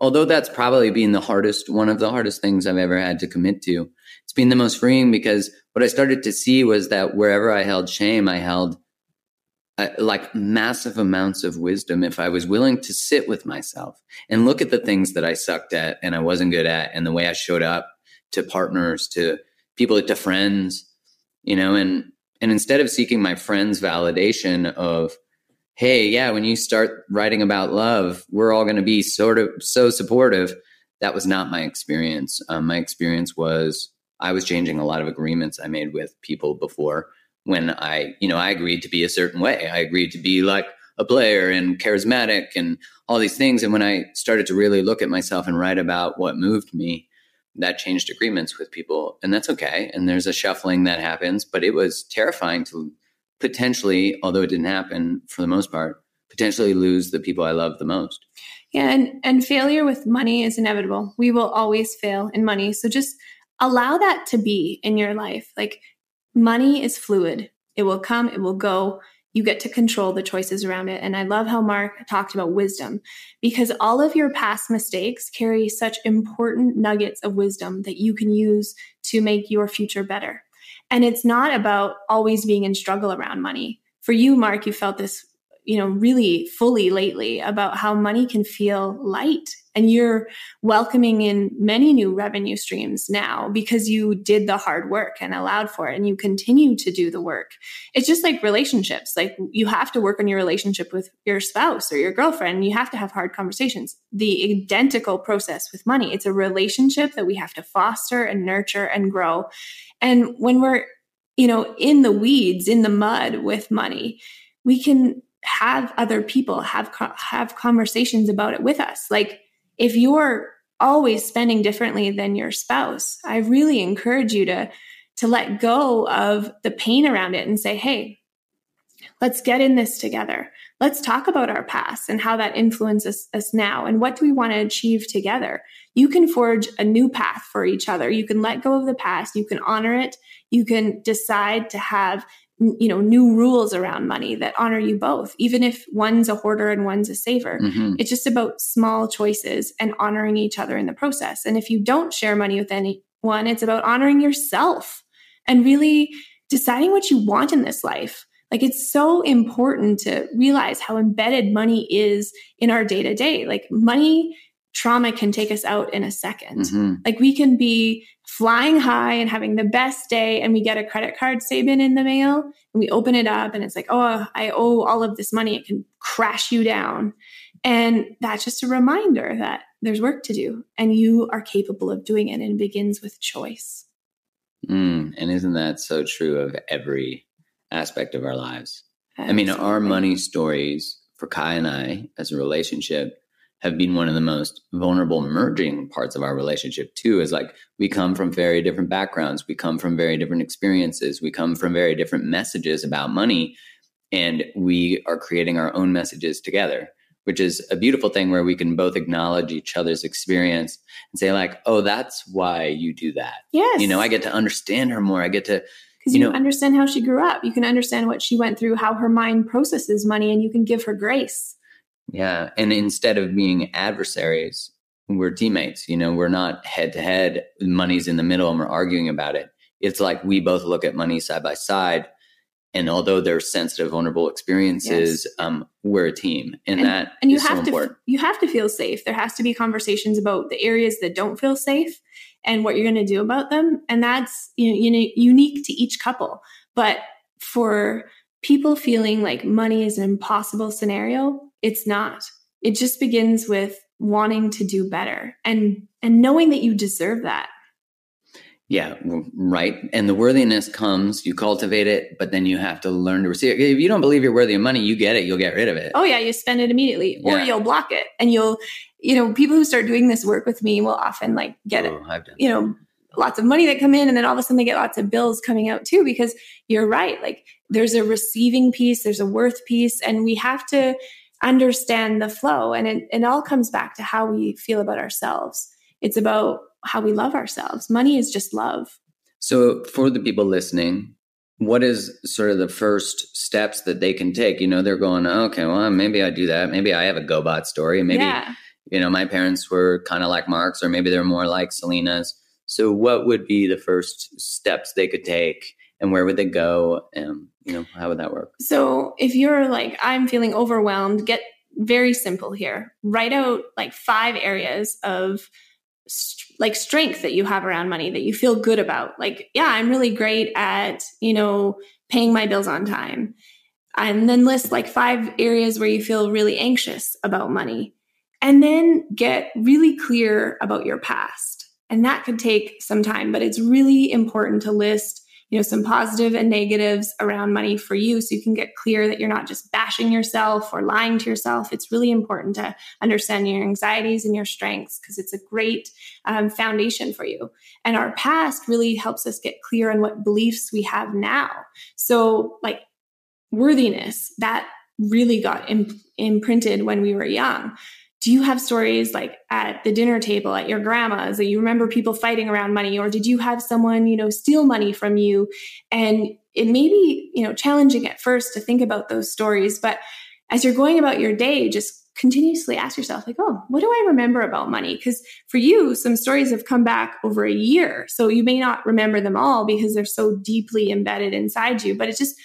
although that's probably been the hardest, one of the hardest things I've ever had to commit to, it's been the most freeing because what I started to see was that wherever I held shame, I held uh, like massive amounts of wisdom if I was willing to sit with myself and look at the things that I sucked at and I wasn't good at and the way I showed up to partners, to people, to friends, you know, and and instead of seeking my friends' validation of, hey, yeah, when you start writing about love, we're all going to be sort of so supportive. That was not my experience. Um, my experience was I was changing a lot of agreements I made with people before when I, you know, I agreed to be a certain way. I agreed to be like a player and charismatic and all these things. And when I started to really look at myself and write about what moved me, that changed agreements with people. And that's okay. And there's a shuffling that happens, but it was terrifying to potentially, although it didn't happen for the most part, potentially lose the people I love the most. Yeah, and, and failure with money is inevitable. We will always fail in money. So just allow that to be in your life. Like money is fluid. It will come, it will go. You get to control the choices around it. And I love how Mark talked about wisdom because all of your past mistakes carry such important nuggets of wisdom that you can use to make your future better. And it's not about always being in struggle around money. For you, Mark, you felt this you know, really fully lately about how money can feel light. And you're welcoming in many new revenue streams now because you did the hard work and allowed for it and you continue to do the work. It's just like relationships. Like you have to work on your relationship with your spouse or your girlfriend. You have to have hard conversations. The identical process with money. It's a relationship that we have to foster and nurture and grow. And when we're, you know, in the weeds, in the mud with money, we can have other people have have conversations about it with us. Like if you're always spending differently than your spouse, I really encourage you to to let go of the pain around it and say, "Hey, let's get in this together. Let's talk about our past and how that influences us now and what do we want to achieve together." You can forge a new path for each other. You can let go of the past, you can honor it, you can decide to have you know new rules around money that honor you both even if one's a hoarder and one's a saver. Mm-hmm. it's just about small choices and honoring each other in the process. And if you don't share money with anyone it's about honoring yourself and really deciding what you want in this life. Like it's so important to realize how embedded money is in our day to day like money trauma can take us out in a 2nd mm-hmm. Like we can be flying high and having the best day, and we get a credit card statement in the mail, and we open it up, and it's like, oh, I owe all of this money. It can crash you down. And that's just a reminder that there's work to do, and you are capable of doing it. And it begins with choice. Mm, and isn't that so true of every aspect of our lives? Absolutely. I mean, our money stories for Kai and I as a relationship have been one of the most vulnerable merging parts of our relationship too is like we come from very different backgrounds. We come from very different experiences. We come from very different messages about money and we are creating our own messages together which is a beautiful thing where we can both acknowledge each other's experience and say like oh that's why you do that. Yes you know i get to understand her more. I get to because you, you know, understand how she grew up. You can understand what she went through how her mind processes money and you can give her grace yeah. And instead of being adversaries, we're teammates. You know, we're not head to head, money's in the middle and we're arguing about it. It's like we both look at money side by side. And although they're sensitive, vulnerable experiences, yes. um, we're a team, and, and that and you have so to important. you have to feel safe. There has to be conversations about the areas that don't feel safe and what you're going to do about them, and that's you know, you know unique to each couple. But for people feeling like money is an impossible scenario, it's not. It just begins with wanting to do better and and knowing that you deserve that. Yeah, right. And the worthiness comes, you cultivate it, but then you have to learn to receive it. If you don't believe you're worthy of money, you get it, you'll get rid of it. Oh, yeah, you spend it immediately or yeah. you'll block it. And you'll, you know, people who start doing this work with me will often like get oh, it, you know, lots of money that come in and then all of a sudden they get lots of bills coming out too because you're right. Like there's a receiving piece, there's a worth piece, and we have to understand the flow. And it, it all comes back to how we feel about ourselves. It's about how we love ourselves. Money is just love. So, for the people listening, what is sort of the first steps that they can take? You know, they're going, okay, well, maybe I do that. Maybe I have a GoBot story. Maybe, yeah. you know, my parents were kind of like Mark's, or maybe they're more like Selina's. So, what would be the first steps they could take, and where would they go? And you know, how would that work? So if you're like, I'm feeling overwhelmed, get very simple here. Write out like five areas of st- like strength that you have around money that you feel good about. Like, yeah, I'm really great at, you know, paying my bills on time. And then list like five areas where you feel really anxious about money. And then get really clear about your past And that could take some time, but it's really important to list you know some positive and negatives around money for you so you can get clear that you're not just bashing yourself or lying to yourself. It's really important to understand your anxieties and your strengths because it's a great um, foundation for you. And our past really helps us get clear on what beliefs we have now. So like worthiness that really got imp- imprinted when we were young do you have stories like at the dinner table at your grandma's that you remember people fighting around money or did you have someone you know steal money from you? And it may be you know challenging at first to think about those stories but as you're going about your day just continuously ask yourself like oh what do i remember about money? Because for you some stories have come back over a year so you may not remember them all because they're so deeply embedded inside you but it's just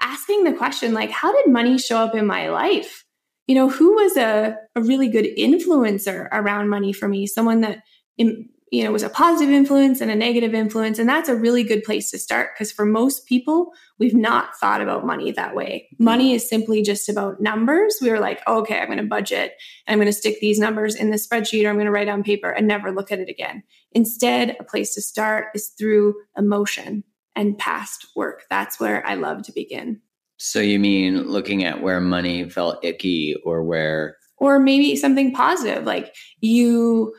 asking the question like how did money show up in my life you know, who was a, a really good influencer around money for me? Someone that, you know, was a positive influence and a negative influence. And that's a really good place to start because for most people, we've not thought about money that way. Mm-hmm. Money is simply just about numbers. We were like, oh, okay, I'm going to budget. I'm going to stick these numbers in the spreadsheet or I'm going to write on paper and never look at it again. Instead, a place to start is through emotion and past work. That's where I love to begin. So you mean looking at where money felt icky or where or maybe something positive like you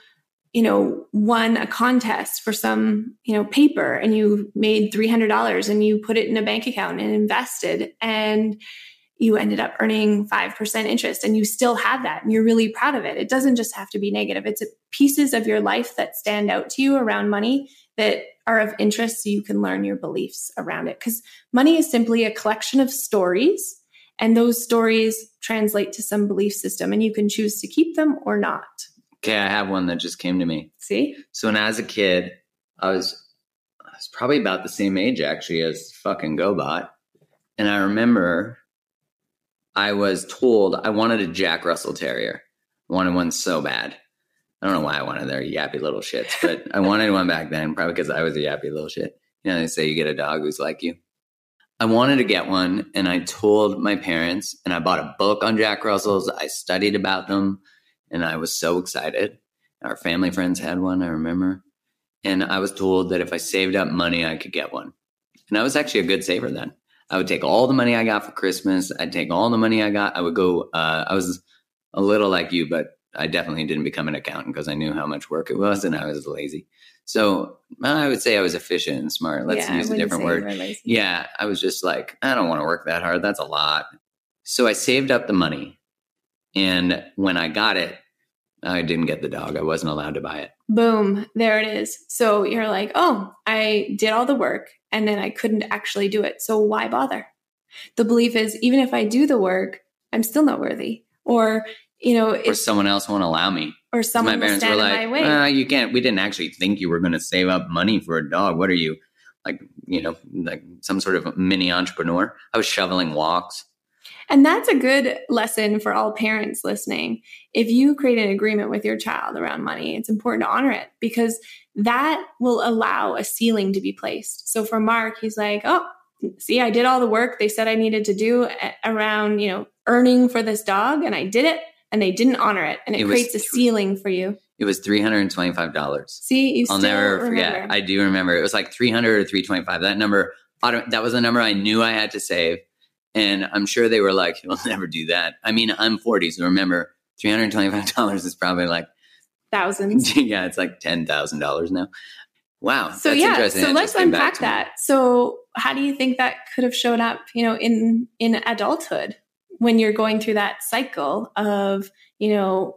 you know won a contest for some you know paper and you made $300 and you put it in a bank account and invested and you ended up earning 5% interest and you still have that and you're really proud of it. It doesn't just have to be negative. It's pieces of your life that stand out to you around money that are of interest so you can learn your beliefs around it. Because money is simply a collection of stories, and those stories translate to some belief system, and you can choose to keep them or not. Okay, I have one that just came to me. See? So when I was a kid, I was I was probably about the same age actually as fucking GoBot. And I remember I was told I wanted a Jack Russell Terrier. I wanted one so bad. I don't know why I wanted their yappy little shits, but I wanted one back then, probably because I was a yappy little shit. You know, they say you get a dog who's like you. I wanted to get one, and I told my parents, and I bought a book on Jack Russells. I studied about them, and I was so excited. Our family friends had one, I remember. And I was told that if I saved up money, I could get one. And I was actually a good saver then. I would take all the money I got for Christmas. I'd take all the money I got. I would go, uh, I was a little like you, but I definitely didn't become an accountant because I knew how much work it was and I was lazy. So I would say I was efficient and smart. Let's yeah, use a different word. Yeah, I was just like, I don't want to work that hard. That's a lot. So I saved up the money. And when I got it, I didn't get the dog. I wasn't allowed to buy it. Boom, there it is. So you're like, oh, I did all the work and then I couldn't actually do it. So why bother? The belief is even if I do the work, I'm still not worthy. Or you know, or someone else won't allow me. Or someone my parents were like, well, you can't. We didn't actually think you were going to save up money for a dog. What are you like? You know, like some sort of mini entrepreneur. I was shoveling walks. And that's a good lesson for all parents listening. If you create an agreement with your child around money, it's important to honor it because that will allow a ceiling to be placed. So for Mark, he's like, oh, see, I did all the work they said I needed to do around, you know, earning for this dog, and I did it and they didn't honor it and it, it creates a ceiling for you. It was three hundred and twenty-five dollars. See, you I'll never remember. forget. I do remember. It was like three hundred or three twenty-five. That number, that was the number I knew I had to save, and I'm sure they were like, "You'll *laughs* never do that." I mean, I'm forty, so remember, three hundred twenty-five dollars is probably like thousands. *laughs* yeah, it's like ten thousand dollars now. Wow. So yeah, so let's unpack that. So how do you think that could have shown up, you know, in in adulthood? When you're going through that cycle of, you know,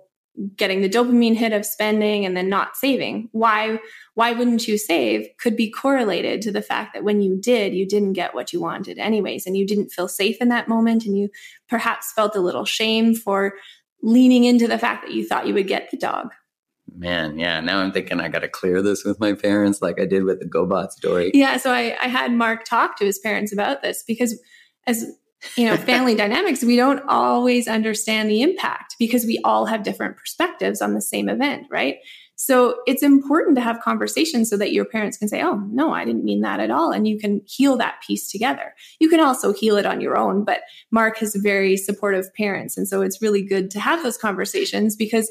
getting the dopamine hit of spending and then not saving why why wouldn't you save could be correlated to the fact that when you did you didn't get what you wanted anyways and you didn't feel safe in that moment and you perhaps felt a little shame for leaning into the fact that you thought you would get the dog. Man yeah now i'm thinking i gotta clear this with my parents like i did with the gobot story. Yeah so i, I had mark talk to his parents about this because as you know family dynamics we don't always understand the impact because we all have different perspectives on the same event right so it's important to have conversations so that your parents can say oh no i didn't mean that at all and you can heal that piece together you can also heal it on your own but mark has very supportive parents and so it's really good to have those conversations because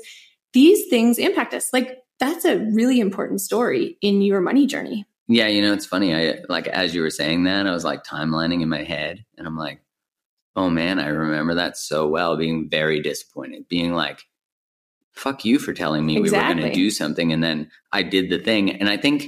these things impact us like that's a really important story in your money journey. Yeah, you know, it's funny. I like as you were saying that, I was like timelining in my head, and I'm like, oh man, I remember that so well. Being very disappointed, being like, fuck you for telling me we were going to do something, and then I did the thing. And I think,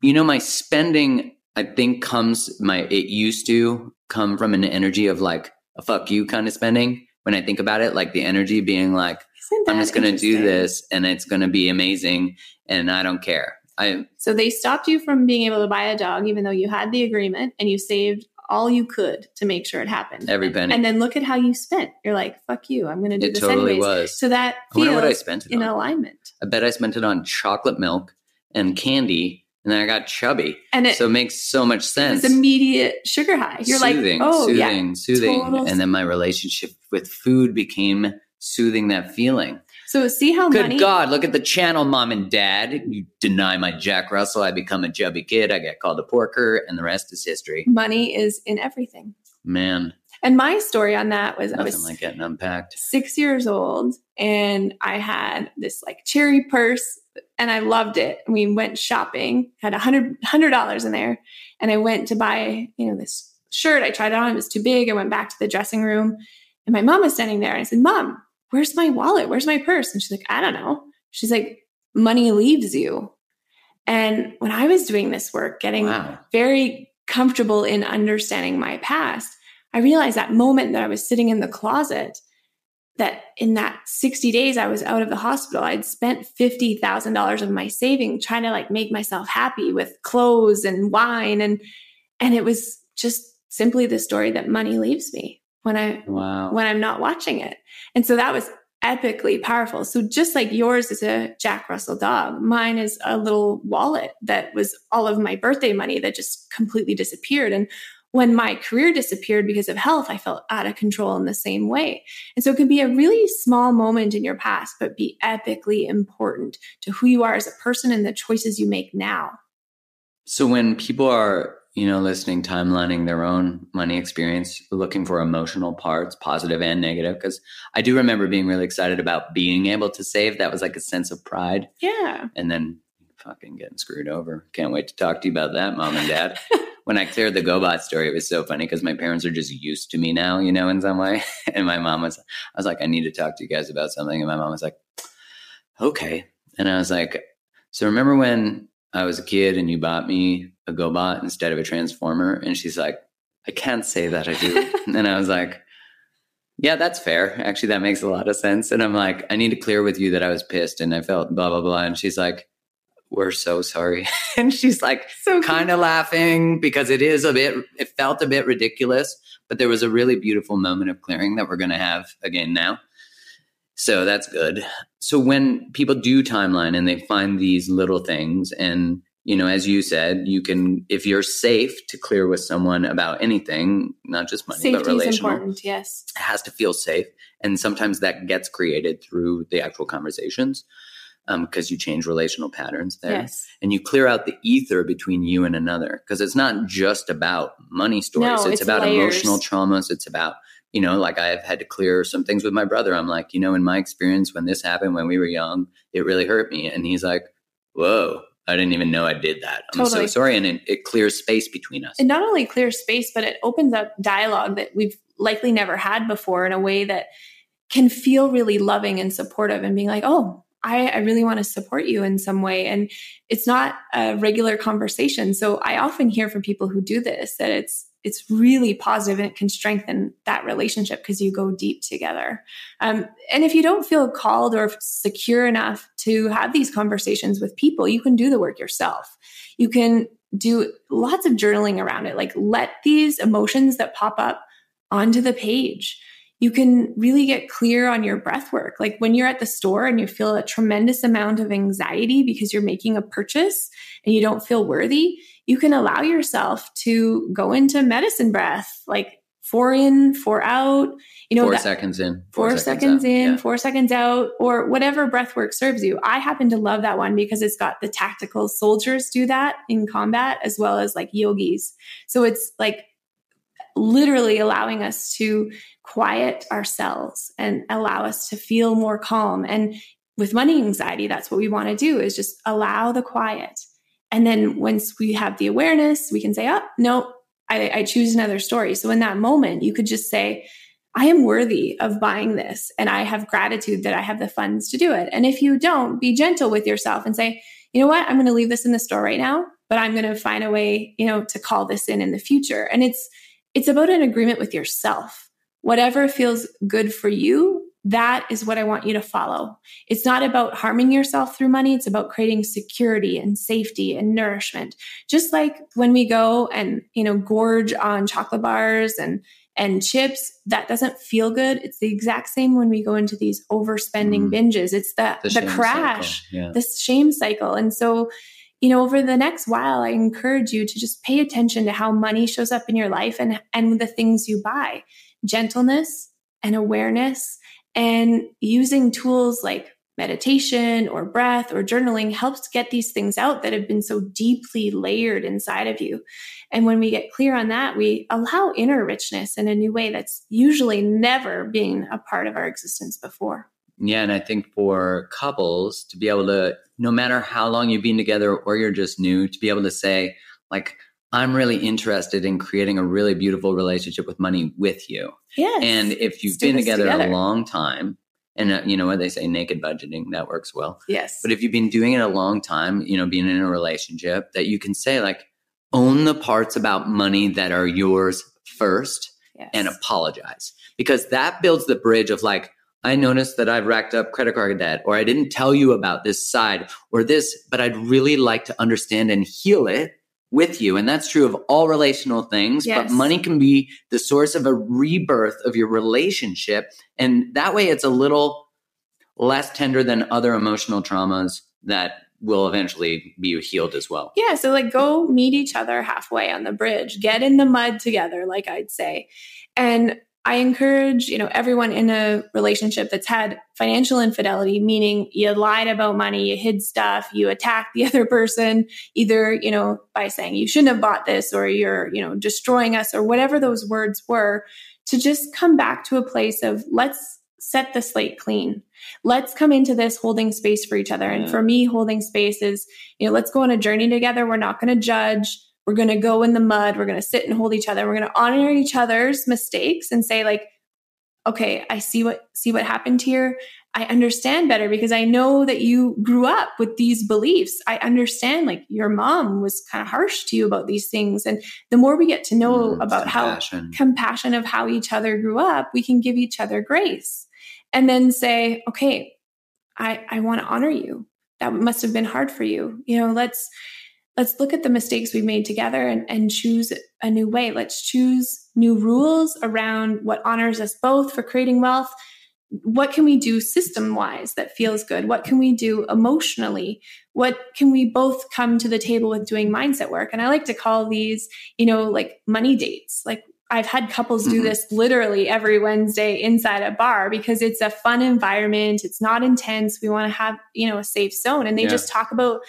you know, my spending, I think comes my it used to come from an energy of like a fuck you kind of spending. When I think about it, like the energy being like, I'm just going to do this, and it's going to be amazing, and I don't care. I So they stopped you from being able to buy a dog, even though you had the agreement and you saved all you could to make sure it happened. every penny. And then look at how you spent. You're like, fuck you. I'm going to do It this totally anyways. was. So that I what I feels spent in on. alignment. I bet I spent it on chocolate milk and candy, and then I got chubby. And it, so it makes so much sense. it's immediate sugar high. You're soothing, like, oh, soothing, yeah. soothing. Total- And then my relationship with food became soothing that feeling. So see how Good money. God, look at the channel, mom and dad. You deny my Jack Russell, I become a chubby kid. I get called a porker, and the rest is history. Money is in everything. Man, And my story on that was I was like getting unpacked. six years old and I had this like cherry purse and I loved it. We went shopping, had a hundred hundred dollars in there, and I went to buy, you know, this shirt. I tried it on, it was too big. I went back to the dressing room and my mom was standing there and I said, Mom, where's my wallet? Where's my purse? And she's like, I don't know. She's like, money leaves you. And when I was doing this work, getting Wow. very comfortable in understanding my past, I realized that moment that I was sitting in the closet, that in that 60 days I was out of the hospital, I'd spent $50,000 of my saving trying to like make myself happy with clothes and wine. And, and it was just simply the story that money leaves me when I, Wow. when I'm not watching it. And so that was epically powerful. So just like yours is a Jack Russell dog, mine is a little wallet that was all of my birthday money that just completely disappeared. And when my career disappeared because of health, I felt out of control in the same way. And so it can be a really small moment in your past, but be epically important to who you are as a person and the choices you make now. So when people are, you know, listening, timelining their own money experience, looking for emotional parts, positive and negative, because I do remember being really excited about being able to save. That was like a sense of pride. Yeah. And then fucking getting screwed over. Can't wait to talk to you about that, mom and dad. *laughs* when I cleared the GoBot story, it was so funny because my parents are just used to me now, you know, in some way. *laughs* And my mom was, I was like, I need to talk to you guys about something. And my mom was like, okay. And I was like, so remember when I was a kid and you bought me a GoBot instead of a Transformer? And she's like, I can't say that I do. *laughs* and I was like, yeah, that's fair. Actually, that makes a lot of sense. And I'm like, I need to clear with you that I was pissed and I felt blah, blah, blah. And she's like, we're so sorry. *laughs* and she's like, So kind of laughing because it is a bit, it felt a bit ridiculous, but there was a really beautiful moment of clearing that we're going to have again now. So that's good. So when people do timeline and they find these little things, and, you know, as you said, you can, if you're safe to clear with someone about anything, not just money, but Safety is relational, important. Yes. it has to feel safe. And sometimes that gets created through the actual conversations um, because you change relational patterns there Yes. and you clear out the ether between you and another because it's not just about money stories No, it's, it's about layers. emotional traumas it's about you know like i've had to clear some things with my brother i'm like you know in my experience when this happened when we were young it really hurt me and he's like whoa i didn't even know i did that i'm Totally. so sorry and it, it clears space between us it not only clears space, but it opens up dialogue that we've likely never had before in a way that can feel really loving and supportive and being like, oh, I, I really want to support you in some way. And it's not a regular conversation. So I often hear from people who do this that it's it's really positive and it can strengthen that relationship because you go deep together. Um, and if you don't feel called or secure enough to have these conversations with people, you can do the work yourself. You can do lots of journaling around it. Like let these emotions that pop up onto the page. You can really get clear on your breath work. Like when you're at the store and you feel a tremendous amount of anxiety because you're making a purchase and you don't feel worthy, you can allow yourself to go into medicine breath, like four in, four out. You know, four that- seconds in four, seconds, out. in, Yeah. four seconds out, or whatever breath work serves you. I happen to love that one because it's got the tactical soldiers do that in combat as well as like yogis. So it's like literally allowing us to quiet ourselves and allow us to feel more calm. And with money anxiety, that's what we want to do is just allow the quiet. And then once we have the awareness, we can say, oh, no, I, I choose another story. So in that moment, you could just say, I am worthy of buying this and I have gratitude that I have the funds to do it. And if you don't, be gentle with yourself and say, you know what, I'm going to leave this in the store right now, but I'm going to find a way, you know, to call this in in the future. And it's, it's about an agreement with yourself. Whatever feels good for you, that is what I want you to follow. It's not about harming yourself through money. It's about creating security and safety and nourishment. Just like when we go and, you know, gorge on chocolate bars and, and chips, that doesn't feel good. It's the exact same when we go into these overspending mm. binges. It's the, the, the crash, yeah. the shame cycle. And so, you know, over the next while, I encourage you to just pay attention to how money shows up in your life and, and the things you buy. Gentleness and awareness and using tools like meditation or breath or journaling helps get these things out that have been so deeply layered inside of you. And when we get clear on that, we allow inner richness in a new way that's usually never been a part of our existence before. Yeah. And I think for couples to be able to, no matter how long you've been together or you're just new, to be able to say, like, I'm really interested in creating a really beautiful relationship with money with you. Yes. And if you've been together, together, a long time, and uh, you know what they say naked budgeting that works well yes but if you've been doing it a long time you know being in a relationship that you can say like own the parts about money that are yours first yes. and apologize because that builds the bridge of like I noticed that I've racked up credit card debt, or I didn't tell you about this side or this, but I'd really like to understand and heal it with you. And that's true of all relational things, yes. but money can be the source of a rebirth of your relationship. And that way it's a little less tender than other emotional traumas that will eventually be healed as well. Yeah. So, like, go meet each other halfway on the bridge, get in the mud together, like I'd say. And I encourage, you know, everyone in a relationship that's had financial infidelity, meaning you lied about money, you hid stuff, you attacked the *laughs* other person, either, you know, by saying you shouldn't have bought this or you're, you know, destroying us or whatever those words were, to just come back to a place of let's set the slate clean. Let's come into this holding space for each other. And for me, holding space is, you know, let's go on a journey together. We're not going to judge we're going to go in the mud. We're going to sit and hold each other. We're going to honor each other's mistakes and say like, okay, I see what, see what happened here. I understand better because I know that you grew up with these beliefs. I understand like your mom was kind of harsh to you about these things. And the more we get to know mm, about compassion. how compassion of how each other grew up, we can give each other grace and then say, okay, I, I want to honor you. That must have been hard for you. You know, let's, let's look at the mistakes we've made together and, and choose a new way. Let's choose new rules around what honors us both for creating wealth. What can we do system wise that feels good? What can we do emotionally? What can we both come to the table with doing mindset work? And I like to call these, you know, like money dates. Like I've had couples do mm-hmm. this literally every Wednesday inside a bar because it's a fun environment. It's not intense. We want to have, you know, a safe zone. And they yeah. just talk about,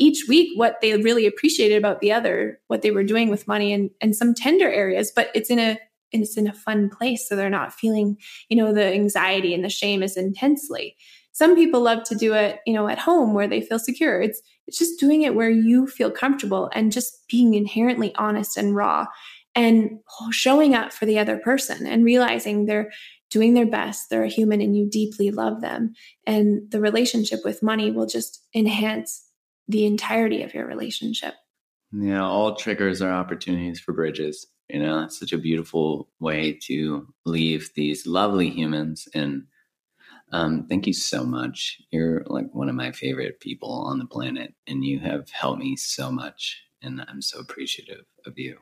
each week what they really appreciated about the other, what they were doing with money and, and some tender areas, but it's in a it's in a fun place. So they're not feeling, you know, the anxiety and the shame as intensely. Some people love to do it, you know, at home where they feel secure. It's it's just doing it where you feel comfortable and just being inherently honest and raw and showing up for the other person and realizing they're doing their best. They're a human and you deeply love them. And the relationship with money will just enhance the entirety of your relationship. Yeah, all triggers are opportunities for bridges. You know, it's such a beautiful way to leave these lovely humans. And um, thank you so much. You're like one of my favorite people on the planet, and you have helped me so much. And I'm so appreciative of you.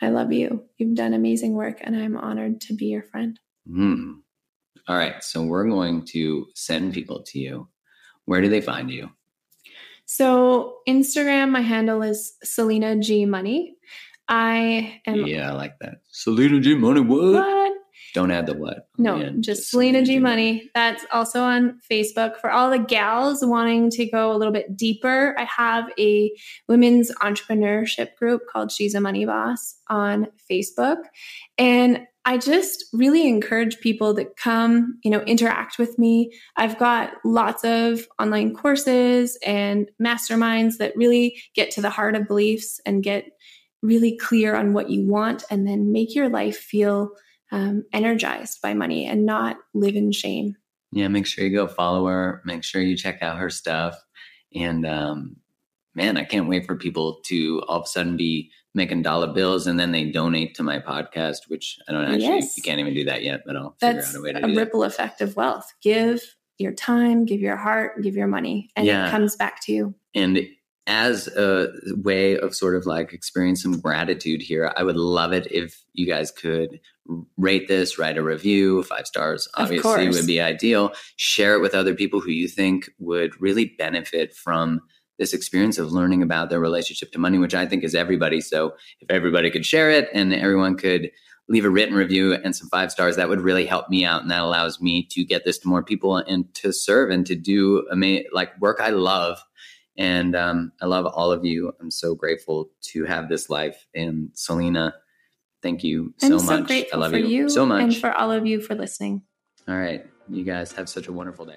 I love you. You've done amazing work, and I'm honored to be your friend. Mm. All right. So we're going to send people to you. Where do they find you? So Instagram, my handle is Selina G Money. I am. Yeah, I like that. Selina G Money. What? what? Don't add the what. No, just, just Selina G, G Money. Money. That's also on Facebook. For all the gals wanting to go a little bit deeper, I have a women's entrepreneurship group called She's a Money Boss on Facebook. And I just really encourage people to come, you know, interact with me. I've got lots of online courses and masterminds that really get to the heart of beliefs and get really clear on what you want and then make your life feel um, energized by money and not live in shame. Yeah, make sure you go follow her. Make sure you check out her stuff. And um, man, I can't wait for people to all of a sudden be making dollar bills and then they donate to my podcast, which I don't actually, Yes. you can't even do that yet, but I'll That's figure out a way to a do that. ripple effect of wealth. Give your time, give your heart, give your money, and Yeah. it comes back to you. And as a way of sort of like experiencing some gratitude here, I would love it if you guys could rate this, write a review. Five stars, obviously, would be ideal. Share it with other people who you think would really benefit from this experience of learning about their relationship to money, which I think is everybody. So if everybody could share it and everyone could leave a written review and some five stars, that would really help me out. And that allows me to get this to more people and to serve and to do ama- like work I love. And um, I love all of you. I'm so grateful to have this life. And Selina, thank you so I'm much. I love for you, so much. and for all of you for listening. all right. You guys have such a wonderful day.